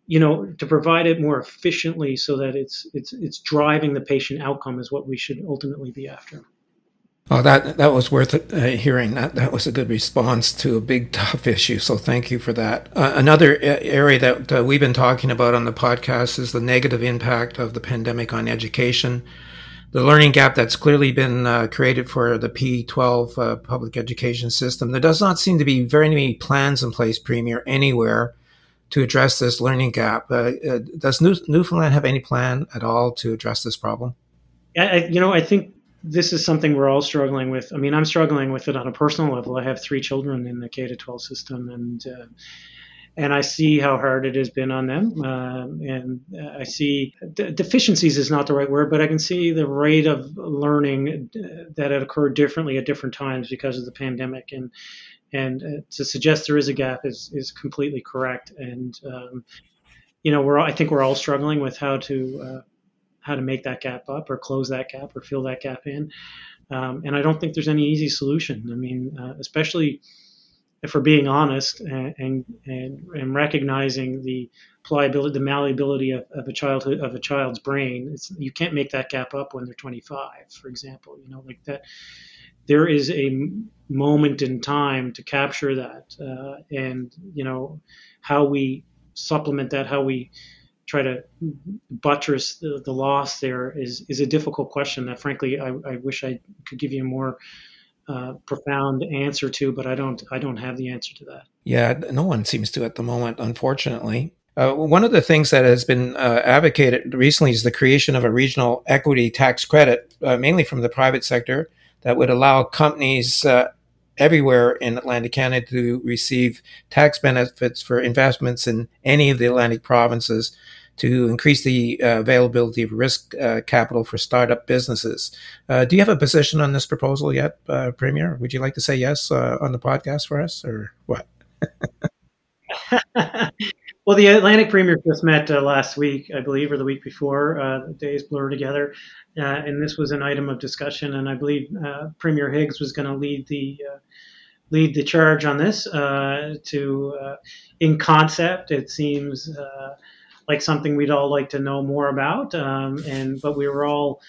[SPEAKER 4] you know, to provide it more efficiently so that it's it's it's driving the patient outcome is what we should ultimately be after.
[SPEAKER 2] Oh, that that was worth uh, hearing. That that was a good response to a big tough issue. So thank you for that. Uh, another area that uh, we've been talking about on the podcast is the negative impact of the pandemic on education the learning gap that's clearly been uh, created for the P12 uh, public education system. There does not seem to be very many plans in place, Premier, anywhere to address this learning gap. Uh, uh does New- Newfoundland have any plan at all to address this problem?
[SPEAKER 4] I, you know, I think this is something we're all struggling with. I mean, I'm struggling with it on a personal level. I have three children in the K to 12 system, and uh, and I see how hard it has been on them. Uh, and I see d- deficiencies is not the right word, but I can see the rate of learning that had occurred differently at different times because of the pandemic. And and uh, to suggest there is a gap is is completely correct. And um, you know, we're I think we're all struggling with how to uh, how to make that gap up or close that gap or fill that gap in. Um, and I don't think there's any easy solution. I mean, uh, especially if we're being honest and, and, and recognizing the pliability, the malleability of, of a childhood of a child's brain, you can't make that gap up when they're 25, for example. You know, like that. There is a moment in time to capture that, uh, and you know how we supplement that, how we try to buttress the, the loss there is is a difficult question that, frankly, I, I wish I could give you a more profound answer to, but I don't I don't have the answer to that.
[SPEAKER 2] Yeah, no one seems to at the moment, unfortunately. Uh, one of the things that has been uh, advocated recently is the creation of a regional equity tax credit, uh, mainly from the private sector, that would allow companies uh, everywhere in Atlantic Canada to receive tax benefits for investments in any of the Atlantic provinces to increase the uh, availability of risk uh, capital for startup businesses. Uh, do you have a position on this proposal yet, uh, Premier? Would you like to say yes uh, on the podcast for us, or what?
[SPEAKER 4] well, the Atlantic Premier just met uh, last week, I believe, or the week before. the days blur together, and this was an item of discussion. And I believe Premier Higgs was going to lead the lead the charge on this. to in concept, it seems like something we'd all like to know more about. Um, and but we were all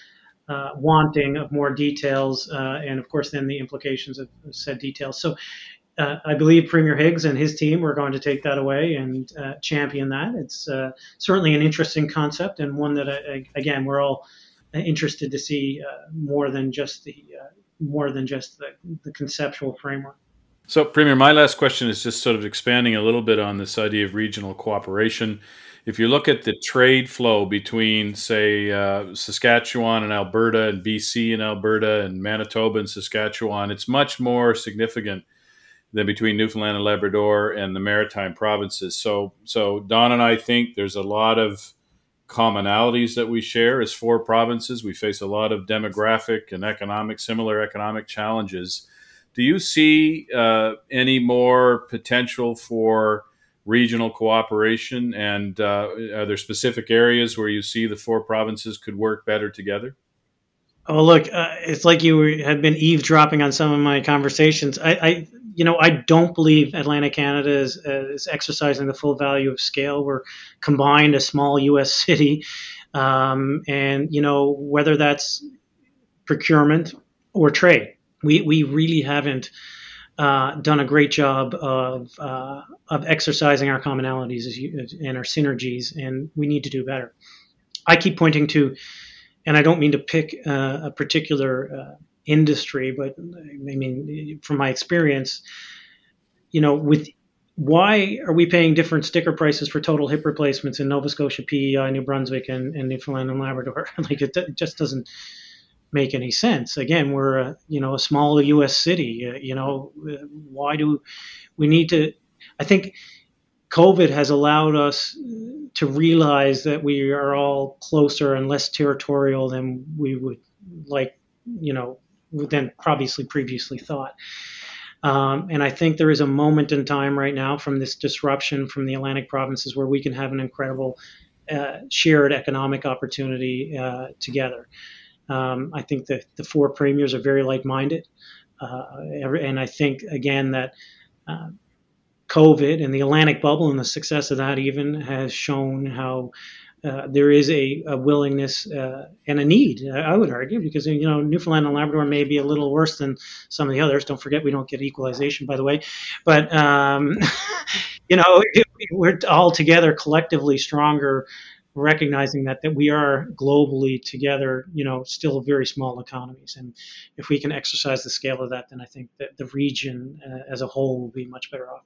[SPEAKER 4] uh, wanting of more details, uh, and of course, then the implications of said details. So. Uh, I believe Premier Higgs and his team were going to take that away and uh, champion that. It's uh, certainly an interesting concept and one that, uh, again, we're all interested to see more than just the more than just the, the conceptual framework.
[SPEAKER 3] So, Premier, my last question is just sort of expanding a little bit on this idea of regional cooperation if you look at the trade flow between, say, uh, Saskatchewan and Alberta, and BC and Alberta, and Manitoba and Saskatchewan, it's much more significant than between Newfoundland and Labrador and the Maritime provinces. So, so Don and I think there's a lot of commonalities that we share as four provinces. We face a lot of demographic and economic, similar economic challenges. Do you see uh, any more potential for regional cooperation? And uh, are there specific areas where you see the four provinces could work better together?
[SPEAKER 4] Oh, look, uh, it's like you have been eavesdropping on some of my conversations. I, I, you know, I don't believe Atlantic Canada is, is, exercising the full value of scale. We're combined a small U.S. city, um, and you know whether that's procurement or trade, we we really haven't uh, done a great job of uh, of exercising our commonalities and our synergies, and we need to do better. I keep pointing to, and I don't mean to pick uh, a particular uh, industry, but I mean from my experience, you know, with why are we paying different sticker prices for total hip replacements in Nova Scotia, PEI, New Brunswick, and, and Newfoundland and Labrador? like it, it just doesn't make any sense. Again, we're a, you know a small U.S. city. Uh, you know, why do we need to? I think COVID has allowed us to realize that we are all closer and less territorial than we would like. You know, than obviously previously thought. Um, and I think there is a moment in time right now from this disruption from the Atlantic provinces where we can have an incredible uh, shared economic opportunity uh, together. Um, I think that the four premiers are very like-minded, uh, and I think again that uh, COVID and the Atlantic bubble and the success of that even has shown how uh, there is a, a willingness uh, and a need, I would argue, because you know Newfoundland and Labrador may be a little worse than some of the others. Don't forget we don't get equalization, by the way, but um, you know we're all together collectively stronger recognizing that that we are globally together, you know, still very small economies, and if we can exercise the scale of that, then I think that the region uh, as a whole will be much better off.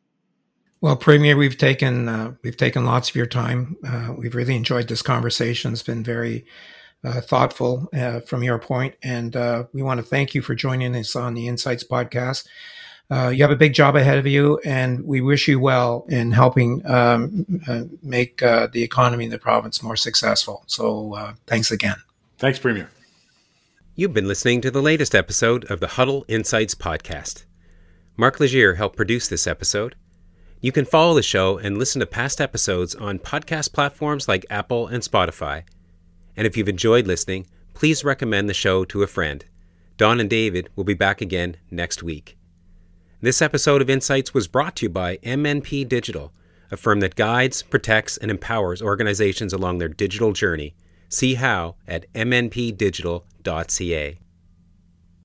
[SPEAKER 2] Well, Premier, we've taken uh, we've taken lots of your time. Uh, we've really enjoyed this conversation. It's been very uh, thoughtful uh, from your point, and uh, we want to thank you for joining us on the Insights podcast. Uh, you have a big job ahead of you, and we wish you well in helping um, uh, make uh, the economy in the province more successful. So, uh, thanks again.
[SPEAKER 3] Thanks, Premier.
[SPEAKER 1] You've been listening to the latest episode of the Huddle Insights podcast. Mark Legier helped produce this episode. You can follow the show and listen to past episodes on podcast platforms like Apple and Spotify. And if you've enjoyed listening, please recommend the show to a friend. Don and David will be back again next week. This episode of Insights was brought to you by MNP Digital, a firm that guides, protects, and empowers organizations along their digital journey. See how at mnpdigital.ca.